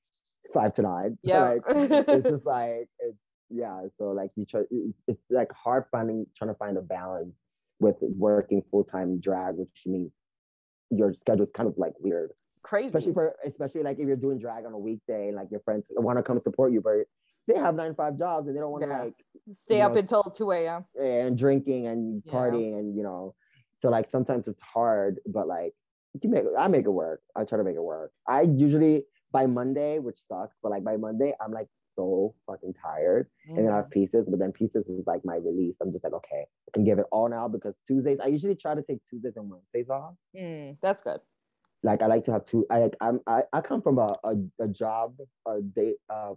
five to nine Yeah. like it's just like it's yeah so like you try it's, like hard finding trying to find a balance with working full-time drag which means your schedule's kind of like weird Crazy. especially for especially like if you're doing drag on a weekday and like your friends want to come support you but they have nine to five jobs and they don't want to Yeah. like Stay up know, until 2 a.m. and drinking and Yeah. partying and you know so like sometimes it's hard but like you make i make it work i try to make it work i usually by monday which sucks but like by monday i'm like so fucking tired and then i have pieces but then pieces is like my release i'm just like okay i can give it all now because tuesdays i usually try to take tuesdays and wednesdays off Mm, that's good. Like I like to have two. I like I'm I, I come from a, a, a job a day uh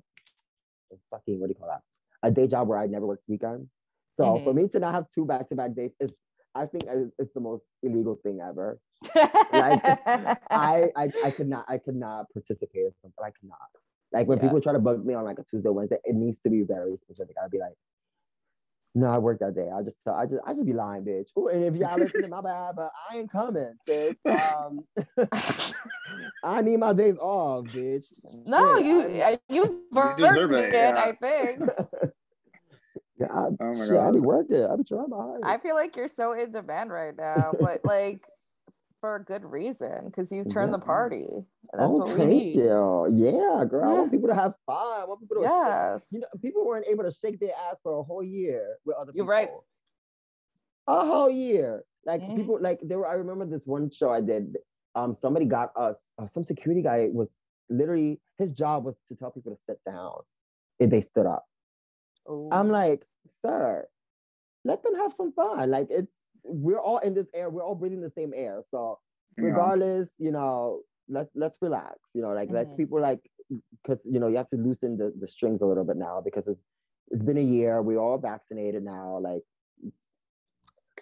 fucking what do you call that a day job where I never worked weekends. So for me to not have two back to back days is I think it's the most illegal thing ever. like I, I I could not I could not participate in something. I could not. Like when Yeah. people try to bug me on like a Tuesday Wednesday, it needs to be very specific. I'd be like. No, I worked that day. I just, I just, I just be lying, bitch. Ooh, and if y'all listen, to my bad, but I ain't coming, sis. Um, I need my days off, bitch. no, Shit, you I- uh, you deserve earned it, it, yeah. I think. yeah, I, Oh my shit, I be God. working. I be trying my hardest. I feel like you're so in demand right now, but like for a good reason because you turn the party. That's oh, what we thank need. you. Yeah, girl. I want people to have fun. I want people to. shake- Yes. You know, people weren't able to shake their ass for a whole year with other people. You're right. A whole year. Like Mhm. people, like there were. I remember this one show I did. Um, somebody got us. Uh, some security guy was literally his job was to tell people to sit down if they stood up. I'm like, sir, let them have some fun. Like it's we're all in this air, we're all breathing the same air. So Yeah. regardless, you know, let's let's relax. You know, like let's Mhm. people like because you know you have to loosen the, the strings a little bit now because it's it's been a year. We're all vaccinated now. Like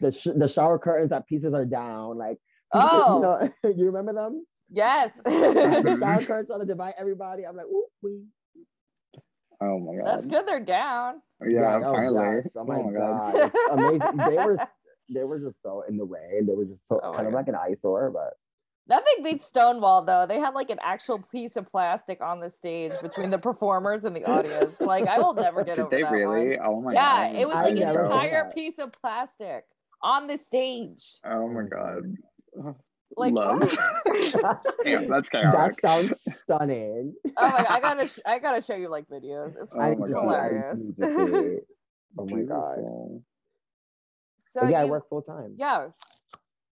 the sh- the shower curtains that pieces are down. Like Oh. you know, you remember them? yes. the shower curtains trying to divide everybody. I'm like, ooh, we. Oh my god. That's good. They're down. Yeah, oh finally. gosh, Oh Oh my, my god, god. amazing. They were they were just so in the way. They were just so Oh kind of God. like an eyesore, but Nothing beats Stonewall though. They had like an actual piece of plastic on the stage between the performers and the audience. Like I will never get Did over they that really? one. Oh my Yeah, god. it was I like an entire piece of plastic on the stage. Oh my god. Like Love. Damn, that's that sounds stunning. Oh my! I gotta, sh- I gotta show you like videos. It's Oh my need God. see it. I hilarious. need to see it. Oh my god. Beautiful. so But yeah, I work full time. Yeah,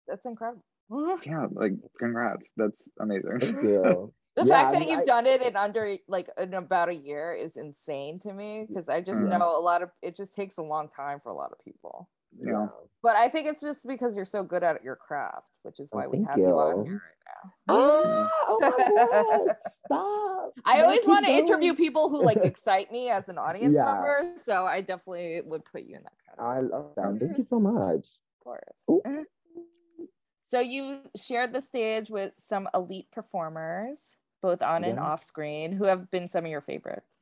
that's incredible. Yeah, like congrats. That's amazing. Thank you. Yeah, fact I that mean, you've I- done it in under like in about a year is insane to me because I just Mhm. know a lot of it just takes a long time for a lot of people. Yeah. But I think it's just because you're so good at your craft, which is Oh, why we have you. on here right now. Ah, oh my god! Stop. I No, always want to interview people who like excite me as an audience Yeah. member, so I definitely would put you in that category. I love that. Thank you so much. Of course. Ooh. So you shared the stage with some elite performers, both on and off screen, who have been some of your favorites.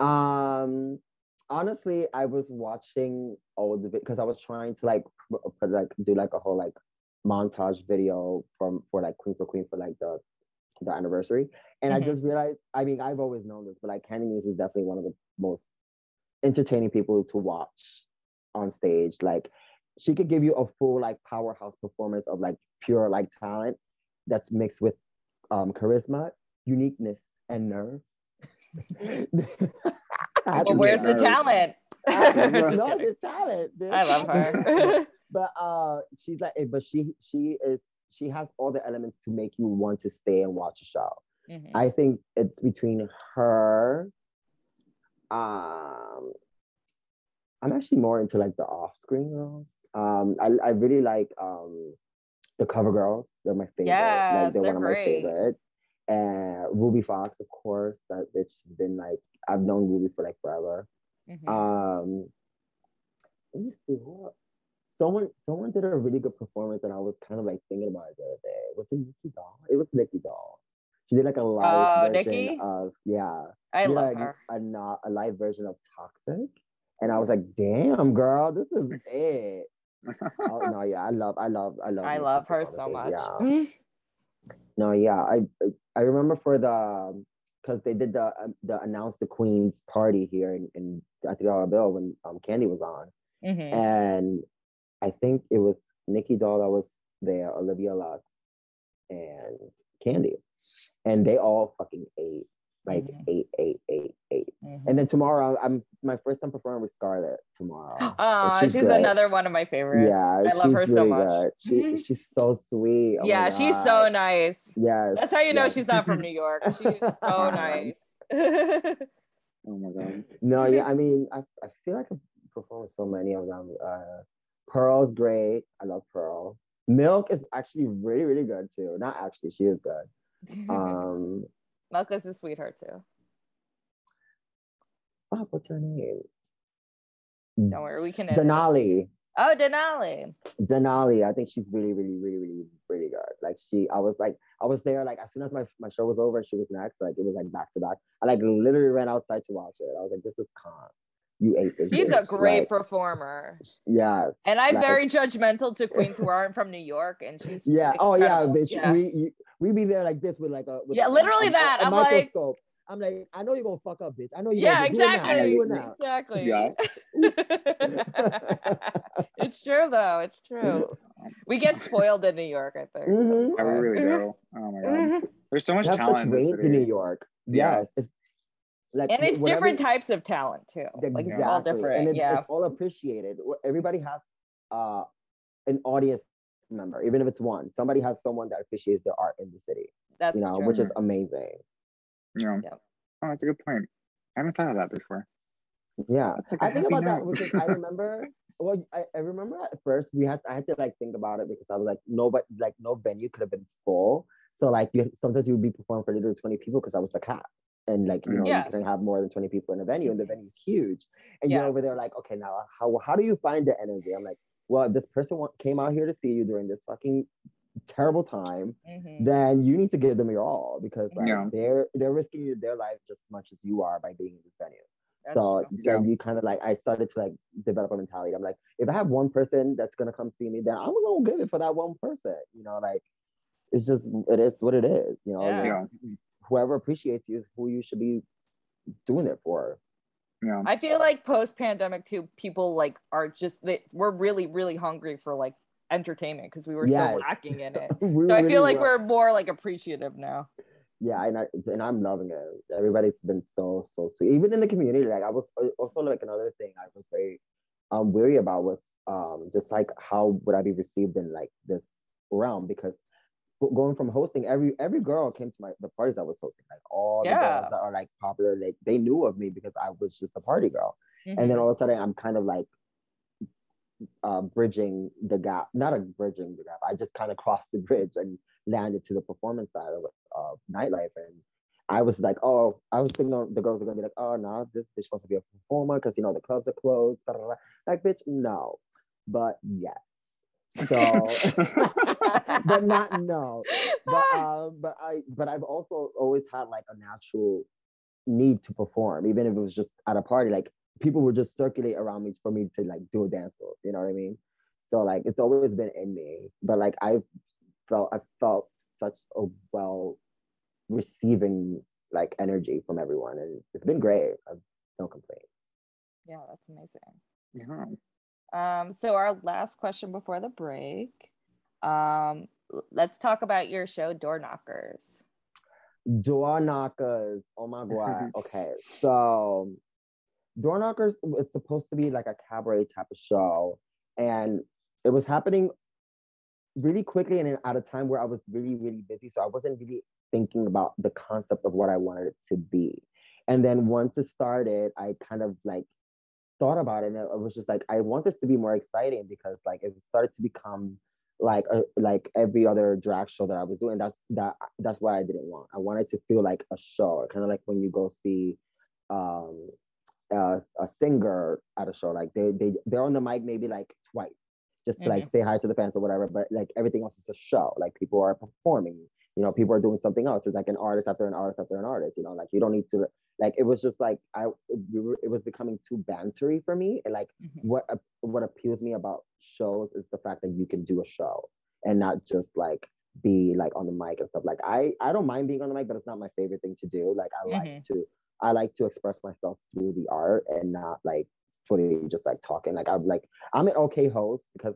Um, honestly, I was watching all the because I was trying to like put like do like a whole like montage video from for like Queen for Queen for like the the anniversary, and Mhm. I just realized. I mean, I've always known this, but like Kandy Muse is definitely one of the most entertaining people to watch on stage. Like, she could give you a full like powerhouse performance of like pure like talent that's mixed with um charisma, uniqueness, and nerve. I Well, where's the talent? I- no, it's talent. bitch. I love her. but uh, she's like, but she she is she has all the elements to make you want to stay and watch a show. Mhm. I think it's between her. Um, I'm actually more into like the off-screen girls. Um, I I really like um the cover girls. They're my favorite. Yes, like, they're, they're one of my great. And Ruby Fox, of course. That bitch has been like I've known Ruby for like forever. Mhm. Um, let me see what someone someone did a really good performance, and I was kind of like thinking about it the other day. Was it Nikki Doll? It was Nikki Doll. She did like a live Oh, version Nikki? of yeah. I did, love like, her. A, not a live version of Toxic, and I was like, damn, girl, this is it. oh no, yeah, I love, I love, I love. I Nikki's love her so much. Yeah. No, yeah, I I remember for the because they did the um, the announce the Queen's party here in, in at the Dollar Bill when um, Kandy was on, Mhm. and I think it was Nikki Doll that was there, Olivia Lux, and Kandy, and they all fucking ate like Mhm. ate, ate, ate, ate. Mhm. And then tomorrow, I'm my first time performing with Scarlett tomorrow. Oh, And she's, another one of my favorites. Yeah, I love she's her so really much. good. She, she's so sweet. Oh yeah, she's so nice. Yes. That's how you know she's not from New York. She's so nice. Oh my god. No, yeah, I mean, I, I feel like I've performed with so many of them. Uh, Pearl's great. I love Pearl. Milk is actually really, really good too. Not actually, she is good. Um, Milka's a sweetheart too. fuck, what's her name? Don't worry, we can. Denali. Oh, Denali. Denali. I think she's really, really, really, really, really good. Like she, I was like, I was there. Like as soon as my, my show was over, she was next. Like it was like back to back. I like literally ran outside to watch it. I was like, this is calm. You ate this. She's a great Like, performer. yes. And I'm Like, very judgmental to queens who aren't from New York, and she's Yeah. Oh yeah, incredible. bitch. Yeah. We you, we be there like this with like a with Yeah, literally a- a- that. a I'm like- microscope. I'm like, I know you're gonna fuck up, bitch. I know you. yeah, gonna do it now. exactly. Do now. Exactly. Yeah. it's true though. It's true. We get spoiled in New York, I think. Mhm. Yeah, we really do. Oh my god. There's so much We have talent such in this range in New city. York. Yeah. Yes, it's like And it's whatever- different types of talent too. Like it's all different. and it's, yeah. it's all appreciated. Everybody has uh, an audience member, even if it's one. Somebody has someone that appreciates their art in the city. That's you know, true. which is amazing. Yeah. Yep. Oh, that's a good point. I haven't thought of that before. Yeah, That's like a I think happy about that because I remember. Well, I, I remember at first we had I had to like think about it because I was like nobody like no venue could have been full. So like you sometimes you would be performing for literally twenty people because I was the cap. And like you know Yeah. you couldn't have more than twenty people in a venue, and the venue's huge. And Yeah. you're over there like, okay, now how how do you find the energy? I'm like, well, if this person wants, came out here to see you during this fucking terrible time, Mhm. then you need to give them your all because like Yeah. they're they're risking their life just as much as you are by being in this venue That's so true. then you kind of like I started to like develop a mentality. I'm like, if I have one person that's gonna come see me, then I'm gonna give it for that one person. You know, like it's just it is what it is. You know, Yeah. Yeah. Whoever appreciates you is who you should be doing it for. Yeah. I feel like post pandemic too, people like are just they we're really, really hungry for like entertainment because we were Yes. so lacking in it. We So I really feel like were. we're more like appreciative now. yeah, and I and I'm loving it. Everybody's been so so sweet. Even in the community, like I was also like another thing I was very um weary about was um just like how would I be received in like this realm because go- going from hosting every every girl came to my the parties I was hosting like all the Yeah. girls that are like popular like they knew of me because I was just a party girl and then Mhm. all of a sudden I'm kind of like uh, bridging the gap, not a bridging the gap. I just kind of crossed the bridge and landed to the performance side of, of nightlife. And I was like, oh, I was thinking the girls are gonna be like, oh no, this bitch wants to be a performer because you know the clubs are closed. blah, blah, blah. Like, bitch, no. But yes, So, but not no. But um, but I but I've also always had like a natural need to perform, even if it was just at a party. Like people would just circulate around me for me to like do a dance move. You know what I mean? So like it's always been in me. But like I felt I felt such a well receiving like energy from everyone, and it's been great. I've no complaint. Yeah, that's amazing. yeah. Um, so our last question before the break. Um, let's talk about your show, Door Knockers. Door knockers. Oh my god. Okay, so door knockers was supposed to be like a cabaret type of show, and it was happening really quickly and at a time where I was really really busy, so I wasn't really thinking about the concept of what I wanted it to be. And then once it started, I kind of like thought about it, and it was just like I want this to be more exciting because like it started to become like a, like every other drag show that I was doing. That's that that's what I didn't want. I wanted to feel like a show, kind of like when you go see um a, a singer at a show. Like they they they're on the mic maybe like twice, just to like say hi to the fans or whatever. But like everything else is a show. Like people are performing. You know, people are doing something else. It's like an artist after an artist after an artist. You know, like you don't need to like it was just like I it, we were- it was becoming too bantery for me. And like mm-hmm. what ap- what appeals me about shows is the fact that you can do a show and not just like be like on the mic and stuff. Like I I don't mind being on the mic, but it's not my favorite thing to do. Like I like mm-hmm. to I like to express myself through the art and not like fully just like talking. Like I'm like I'm an okay host because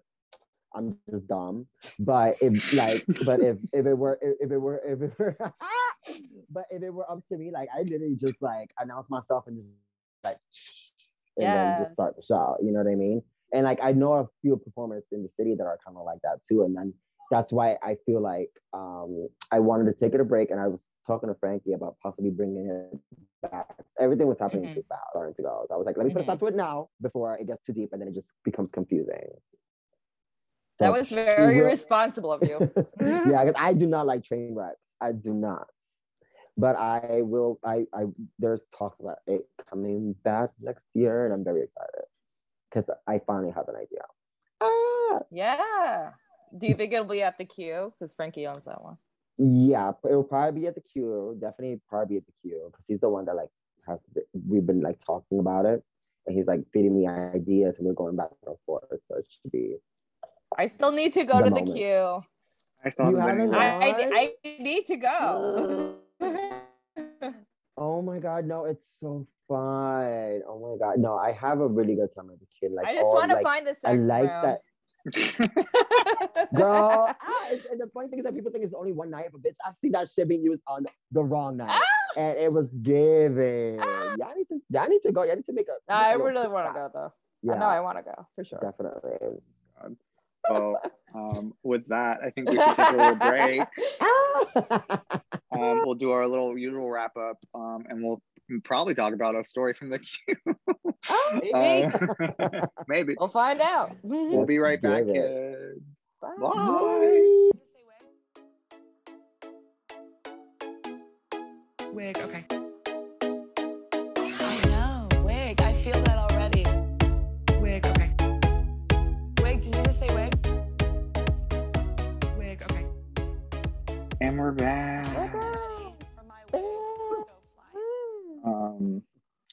I'm just dumb. But if like but if if it were if, it were if it were but if it were up to me, like I literally just like announce myself and just like and then just start the show. You know what I mean? And like I know a few performers in the city that are kind of like that too. And then that's why I feel like um, I wanted to take it a break. And I was talking to Frankie about possibly bringing it back. Everything was happening Mhm. too fast, starting to go. So I was like, let me put a stop to it now before it gets too deep, and then it just becomes confusing. That was very responsible of you. yeah, I do not like train wrecks. I do not. But I will. I. I. There's talk about it coming back next year, and I'm very excited because I finally have an idea. Ah, yeah. Do you think it'll be at the Q? Because Frankie owns that one. yeah, it will probably be at the Q. Definitely, probably at the Q because he's the one that like has. We've been like talking about it, and he's like feeding me ideas, and we're going back and forth. So it should be. I still need to go The to the Q. I still You haven't been haven't anywhere. I, I, I need to go. Oh my god, no, it's so fun. Oh my god, no, I have a really good time at the Q. Like, I just want to like, find the sex I like room. that. Girl, ah, and the funny thing is that people think it's only one night, but bitch, I've seen that shit being used on the wrong night, Ah! and it was giving. Ah! Y'all need to, y'all need to go. Y'all need to make a. I make a really want to go though. Yeah, I know I want to go for sure. definitely. Well, um, with that, I think we should take a little break. Um, we'll do our little usual wrap up, um, and we'll probably talk about a story from the Q. Maybe. Um, maybe. We'll find out. We'll be right back, Give it. Bye. Bye. Wig. Okay. And we're back. Ready for my wig to go flying. Um,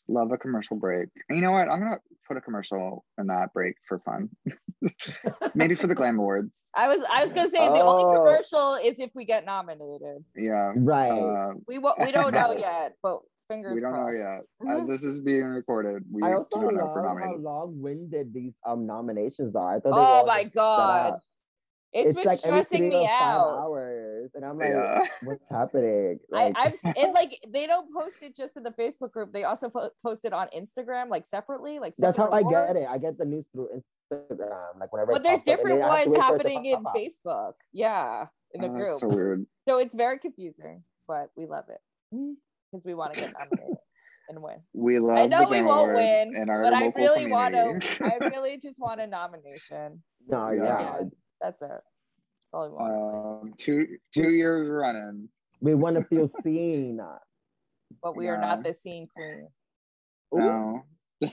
love a commercial break. And you know what? I'm gonna put a commercial in that break for fun. Maybe for the Glam Awards. I was I was gonna say the only Oh. commercial is if we get nominated. Yeah. right. Uh, We wo- we don't know yet, but fingers we don't know crossed. yet. As this is being recorded, we I do also not know if we're love how nominated. long-winded these um nominations are. I thought they were Oh my just set god. Up. it's been every stressing three me to five out. hours, and I'm like, Yeah. what's happening? I, Like, I've and like they don't post it just in the Facebook group. They also po- post it on Instagram, like separately. Like that's how separate I get it. I get the news through Instagram, like whenever. But there's pops up, different then I have to ones wait for it to happening in up. Facebook. Yeah, in the Oh, group. so weird. So it's very confusing, but we love it mm. because we want to get nominated and win. We love I know the we won't win, in our but I really want to. I really just want a nomination. No, Yeah. Yeah, Yeah, that's it. That's all we want. um, two two years running. we want to feel seen. but we are not the scene queen. Ooh. No,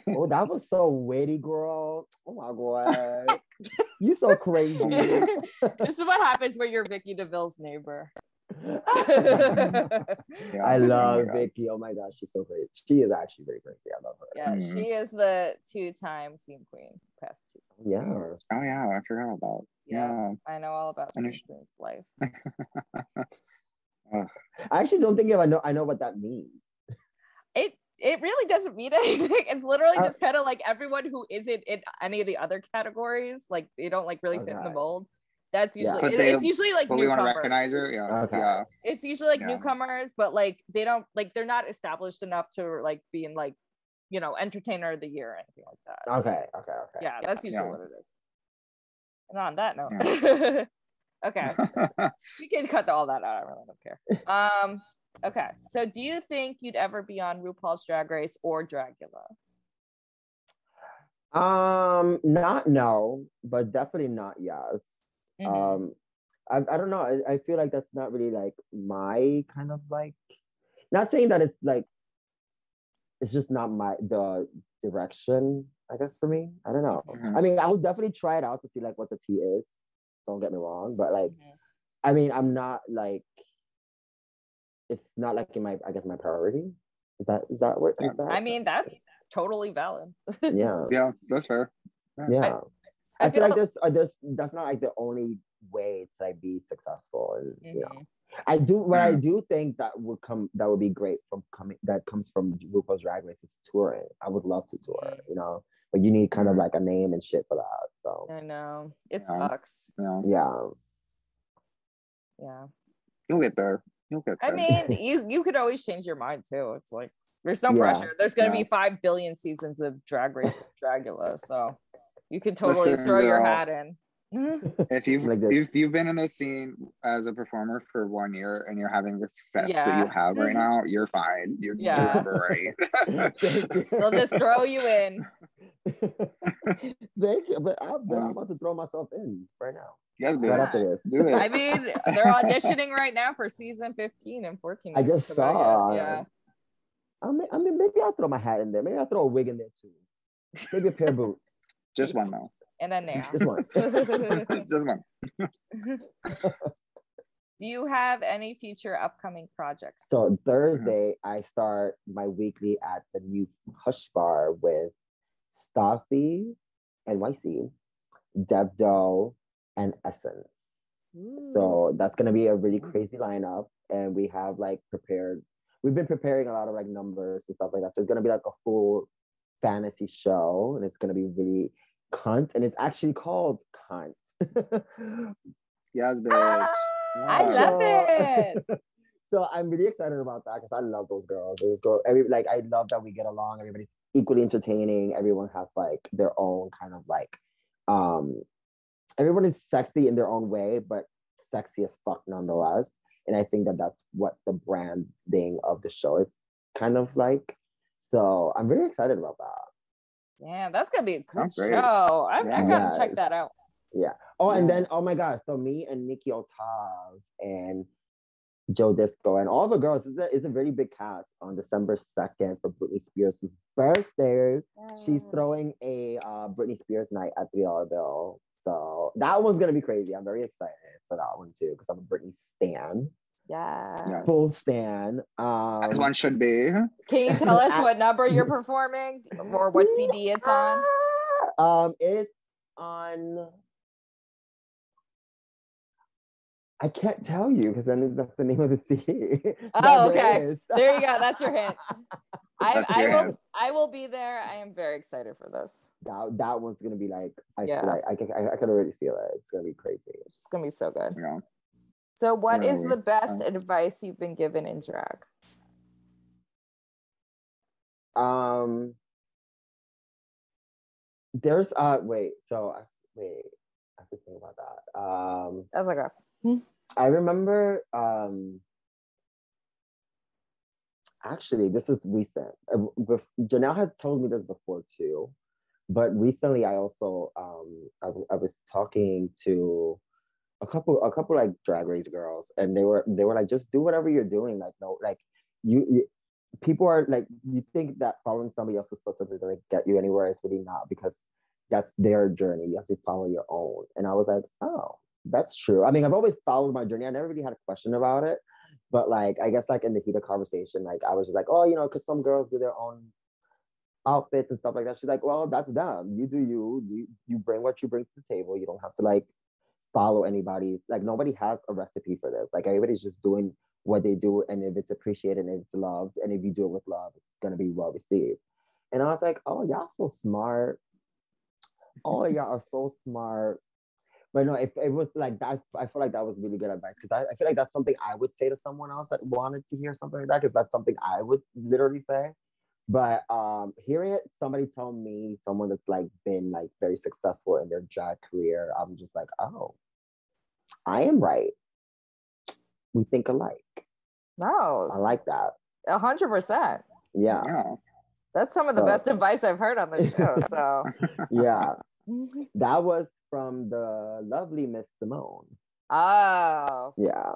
Oh, that was so witty, girl. Oh my god. you so crazy. this is what happens when you're Vicky DeVille's neighbor. Yeah. I love Vicky. Oh my gosh, she's so great. She is actually very crazy. I love her. yeah, Mhm. she is the two-time scene queen. Past two. Yeah. Oh yeah, I forgot about that. Yeah. Yeah. I know all about And scene if- queen's life. I actually don't think if I know I know what that means. It it really doesn't mean anything. It's literally Uh, just kind of like everyone who isn't in any of the other categories, like they don't like really fit in the mold. That's usually But it- they- it's usually like But we want to newcomers. recognize her. Yeah. Okay. Yeah. It's usually like Yeah. newcomers, but like they don't like they're not established enough to like being like you know entertainer of the year or anything like that. Okay, okay, okay. yeah, that's usually Yeah. what it is. And on that note, okay, Yeah. we can cut all that out. I really don't care. Um, okay. So, do you think you'd ever be on RuPaul's Drag Race or Dragula? Um, not no, but definitely not yes. Mhm. Um, I, I don't know. I, I feel like that's not really like my kind of like. Not saying that it's like. It's just not my the direction. I guess for me, I don't know. Mhm. I mean, I would definitely try it out to see like what the tea is. Don't get me wrong, but like, Mhm. I mean, I'm not like. It's not like in my, I guess, my priority. Is that is that what? Is that, I mean, that's totally valid. yeah, yeah, that's fair. yeah. I, I feel like feel- there's, uh, there's that's not like the only way to like be successful. And you know. I do what I do think that would come that would be great from coming that comes from RuPaul's Drag Race is touring. I would love to tour, Mhm. you know, but you need kind of like a name and shit for that. So I know it Yeah. sucks. Yeah. yeah, Yeah. You'll get there. You'll get there. I mean, you you could always change your mind too. It's like there's no Yeah. pressure. There's gonna Yeah. be five billion seasons of Drag Race Dragula, so you can totally Listen, throw your hat in. Mm-hmm. if you've Like if you've been in the scene as a performer for one year and you're having the success that you have right now, you're fine. You're, Yeah. you're great. Thank you. They'll just throw you in. Thank you, but I'm, but I'm about to throw myself in right now. yes, Right after this. Do it. I mean, they're auditioning right now for season 15 and 14. I just Come out yet. saw. Yeah. I mean, I mean, maybe I'll throw my hat in there. Maybe I'll throw a wig in there too. Maybe a pair of boots. Just one though. And a nail. Just one. Just one. Do you have any future upcoming projects? So Thursday, uh-huh. I start my weekly at the new Hush Bar with Staffy, NYC, Deb Doe, and Essence. So that's gonna be a really mm. crazy lineup, and we have like prepared. We've been preparing a lot of like numbers and stuff like that. So it's gonna be like a full fantasy show, and it's gonna be really cunt, and it's actually called Cunt. Yes, bitch. Ah, I Yeah. love it. so I'm really excited about that because I love those girls. Those girls, every like I love that we get along. Everybody's equally entertaining. Everyone has like their own kind of like um everyone is sexy in their own way, but sexy as fuck nonetheless. And I think that that's what the branding of the show is kind of like. So I'm very excited about that. Yeah, that's gonna be a good That's great. show. I, I gotta check that out. Yeah. Oh, and then oh my god, so me and Nikki Otav and Joe Disco and all the girls, it's a, it's a very big cast on December 2nd for Britney Spears' birthday. She's throwing a uh, Britney Spears night at the Dollar Bill. So that one's gonna be crazy. I'm very excited for that one too, because I'm a Britney stan, Yeah. Yeah. full stan. Um, As one should be. Can you tell us what number you're performing or what CD it's on? Um, it's on. I can't tell you because then that's the name of the CD. Oh, that's what it okay. There you go. That's your hint. I, I will. I will be there. I am very excited for this. that, that one's gonna be like I Yeah. feel like I can I, I can already feel it. It's gonna be crazy. It's gonna be so good. Yeah. So, what is the best Oh. advice you've been given in drag? Um, there's uh wait so I, wait I have to think about that. Um, That's like a I remember um actually this is recent. Uh, Janelle had told me this before too, but recently I also um I, I was talking to a couple a couple like drag race girls and they were they were like just do whatever you're doing like no like you, you people are like you think that following somebody else's footsteps is gonna get you anywhere. It's really not because that's their journey. You have to follow your own. And I was like, oh, that's true. I mean, I've always followed my journey. I never really had a question about it. But like, I guess like in the heat of conversation, like I was just like, oh, you know, because some girls do their own outfits and stuff like that. She's like, well, that's them. You do you. You you bring what you bring to the table. You don't have to like follow anybody. Like nobody has a recipe for this. Like everybody's just doing what they do, and if it's appreciated and if it's loved, and if you do it with love, it's gonna be well received. And I was like, oh, y'all so smart. Oh, y'all are so smart. But no, if it was like that, I feel like that was really good advice because I, I feel like that's something I would say to someone else that wanted to hear something like that because that's something I would literally say. But um, hearing it, somebody tell me, someone that's like been like very successful in their job career, I'm just like, oh, I am right. We think alike. No. I like that. a hundred percent. Yeah, That's some of the So- best advice I've heard on the show. So yeah. That was from the lovely Miss Simone. Oh, Yeah.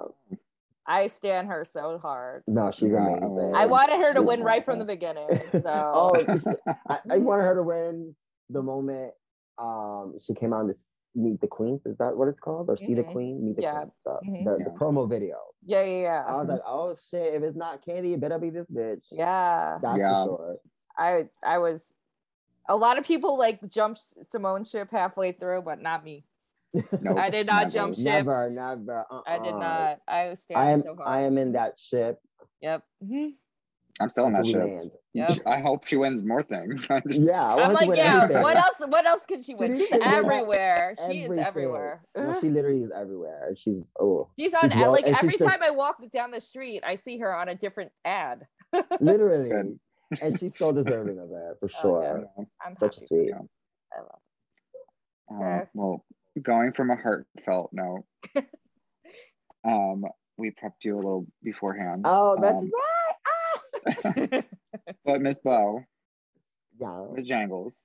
I stand her so hard. No, she's Yeah, amazing. I wanted her to She's win right from the beginning. So oh, I, I wanted her to win the moment um she came out to meet the queens. Is that what it's called? Or see the Mhm. queen? Meet the Yeah. queen. The, Mhm. the, the promo video. yeah, yeah, yeah. I was like, oh shit! If it's not Kandy, it better be this bitch. yeah. That's Yeah. for sure. I I was a lot of people like jumped Simone ship halfway through, but not me. Nope, I did not never. jump ship. Never, never. Uh-uh. I did not. I stand I am. so hard. I am in that ship. Yep. Mhm. I'm still in that until we Yep. I hope she wins more things. I'm just- Yeah, I I'm want her to like, yeah. everything. What else? What else can she win? She She's can win everywhere. She is everywhere. No, she literally is everywhere. She's oh, She's on She's well- like and she's every the- time I walk down the street, I see her on a different ad. literally, Good. and she's so deserving of it for Oh, sure. yeah. I'm Such happy. sweet. Yeah. I love Um, Okay. well, going from a heartfelt note, um, we prepped you a little beforehand. Oh, that's Um, right. It. But Miss Bo, yeah. Miss Jangles,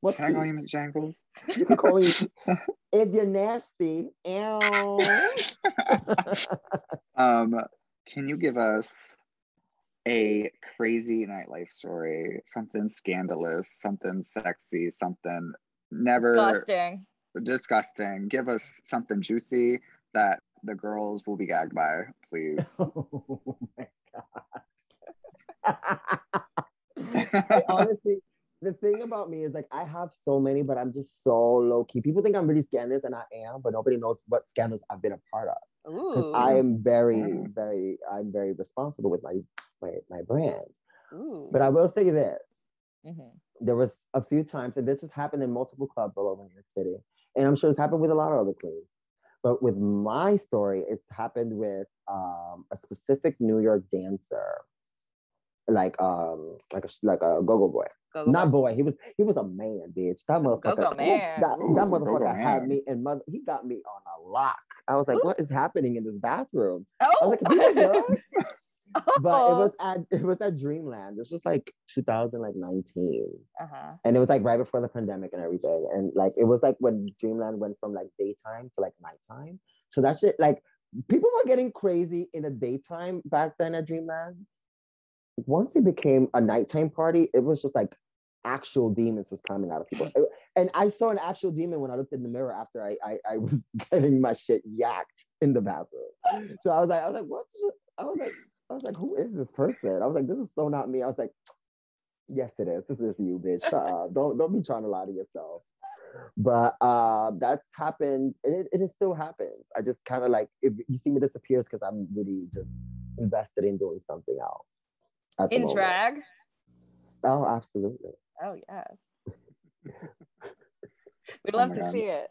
What's can I call you Miss Jangles? you can call me if you're nasty. Ow. Um, can you give us a crazy nightlife story? Something scandalous, something sexy, something never Disgusting. disgusting. Give us something juicy that the girls will be gagged by, please. oh my god. I honestly, the thing about me is like I have so many, but I'm just so low key. People think I'm really scandalous, and I am, but nobody knows what scandals I've been a part of. I am very, Mm. very, I'm very responsible with my my, my brand. Ooh. But I will say this: Mhm. there was a few times, and this has happened in multiple clubs all over New York City, and I'm sure it's happened with a lot of other queens. But with my story, it's happened with um, a specific New York dancer, like um, like a like a go-go boy. Go, go, Not go. boy. He was he was a man, bitch. That motherfucker. Go-go man. That, Ooh, that motherfucker go-go had man. me and mother. He got me on a lock. I was like, what is happening in this bathroom? I Oh. was like, "Is he but it Oh. was at it was at Dreamland. This was like 2019, Uh-huh. and it was like right before the pandemic and everything. And like it was like when Dreamland went from like daytime to like nighttime. So that shit, like people were getting crazy in the daytime back then at Dreamland. Once it became a nighttime party, it was just like actual demons was coming out of people. And I saw an actual demon when I looked in the mirror after I I, I was getting my shit yacked in the bathroom. So I was like, I was like, what? I was like, I was like, who is this person? I was like, this is so not me. I was like, yes, it is. This is you, bitch. Shut up. Don't don't be trying to lie to yourself. But uh, that's happened, and it, it still happens. I just kind of like if you see me disappear, because I'm really just invested in doing something else. At the In moment. drag? Oh, absolutely. Oh yes. We'd love my to God. see it.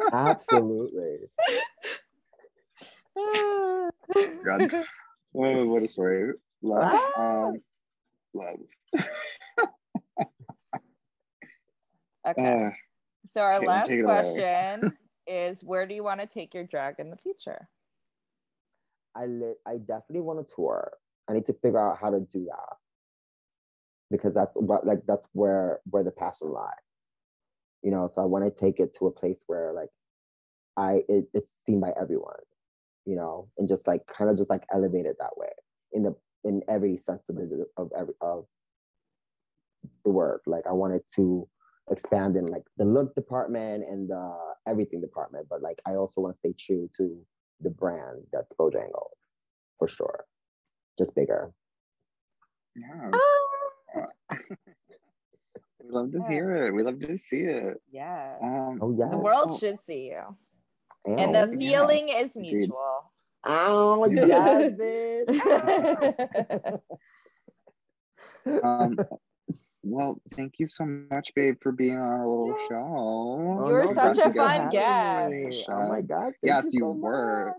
Absolutely. God. Oh, what a story. Love. Ah. Um, love. okay. Uh, so our last take it away. question is where do you want to take your drag in the future? I li- I definitely want to tour. I need to figure out how to do that because that's what like that's where where the passion lies. You know, so I want to take it to a place where like I it, it's seen by everyone. You know, and just like kind of just like elevate it that way in the in every sense of the of every of the word. Like I wanted to expand in like the look department and the everything department, but like I also want to stay true to the brand that's Bojangles for sure. Just bigger. Yeah. we love to hear it. We love to see it. Yes. Um, Oh yeah. the world oh. should see you. Ew. And the yeah. feeling is Agreed. mutual. Oh yes, bitch. um, well, thank you so much, babe, for being on our little Yeah. show. You were I'm such a fun had me on the guest. Oh my god. thank Yes, you so were.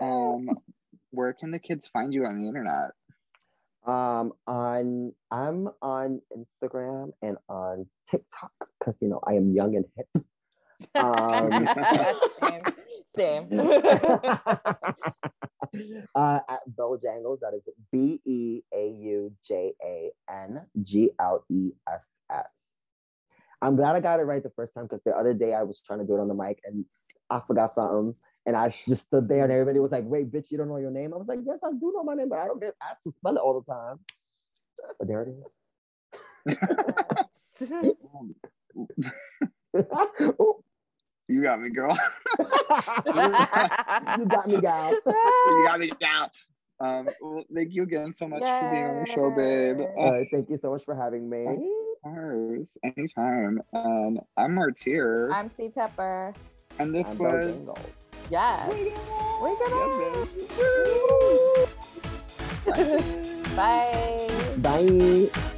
Um, where can the kids find you on the internet? Um, on I'm on Instagram and on TikTok because you know I am young and hip. Um, Same. Same. uh, at Beaujangles, that is B E A U J A N G L E S S. I'm glad I got it right the first time because the other day I was trying to do it on the mic and I forgot something. And I just stood there and everybody was like, wait, bitch, you don't know your name? I was like, yes, I do know my name, but I don't get asked to spell it all the time. But there it is. You got me, girl. you got me, gal. you got me down. Um, well, thank you again so much for being on the show, babe. Uh, Uh, thank you so much for having me. of course, anytime. Um, I'm Martyr, I'm C Tepper. and this I'm was. Beaujangles. Yes. We're Yeah, gonna. Bye. Bye.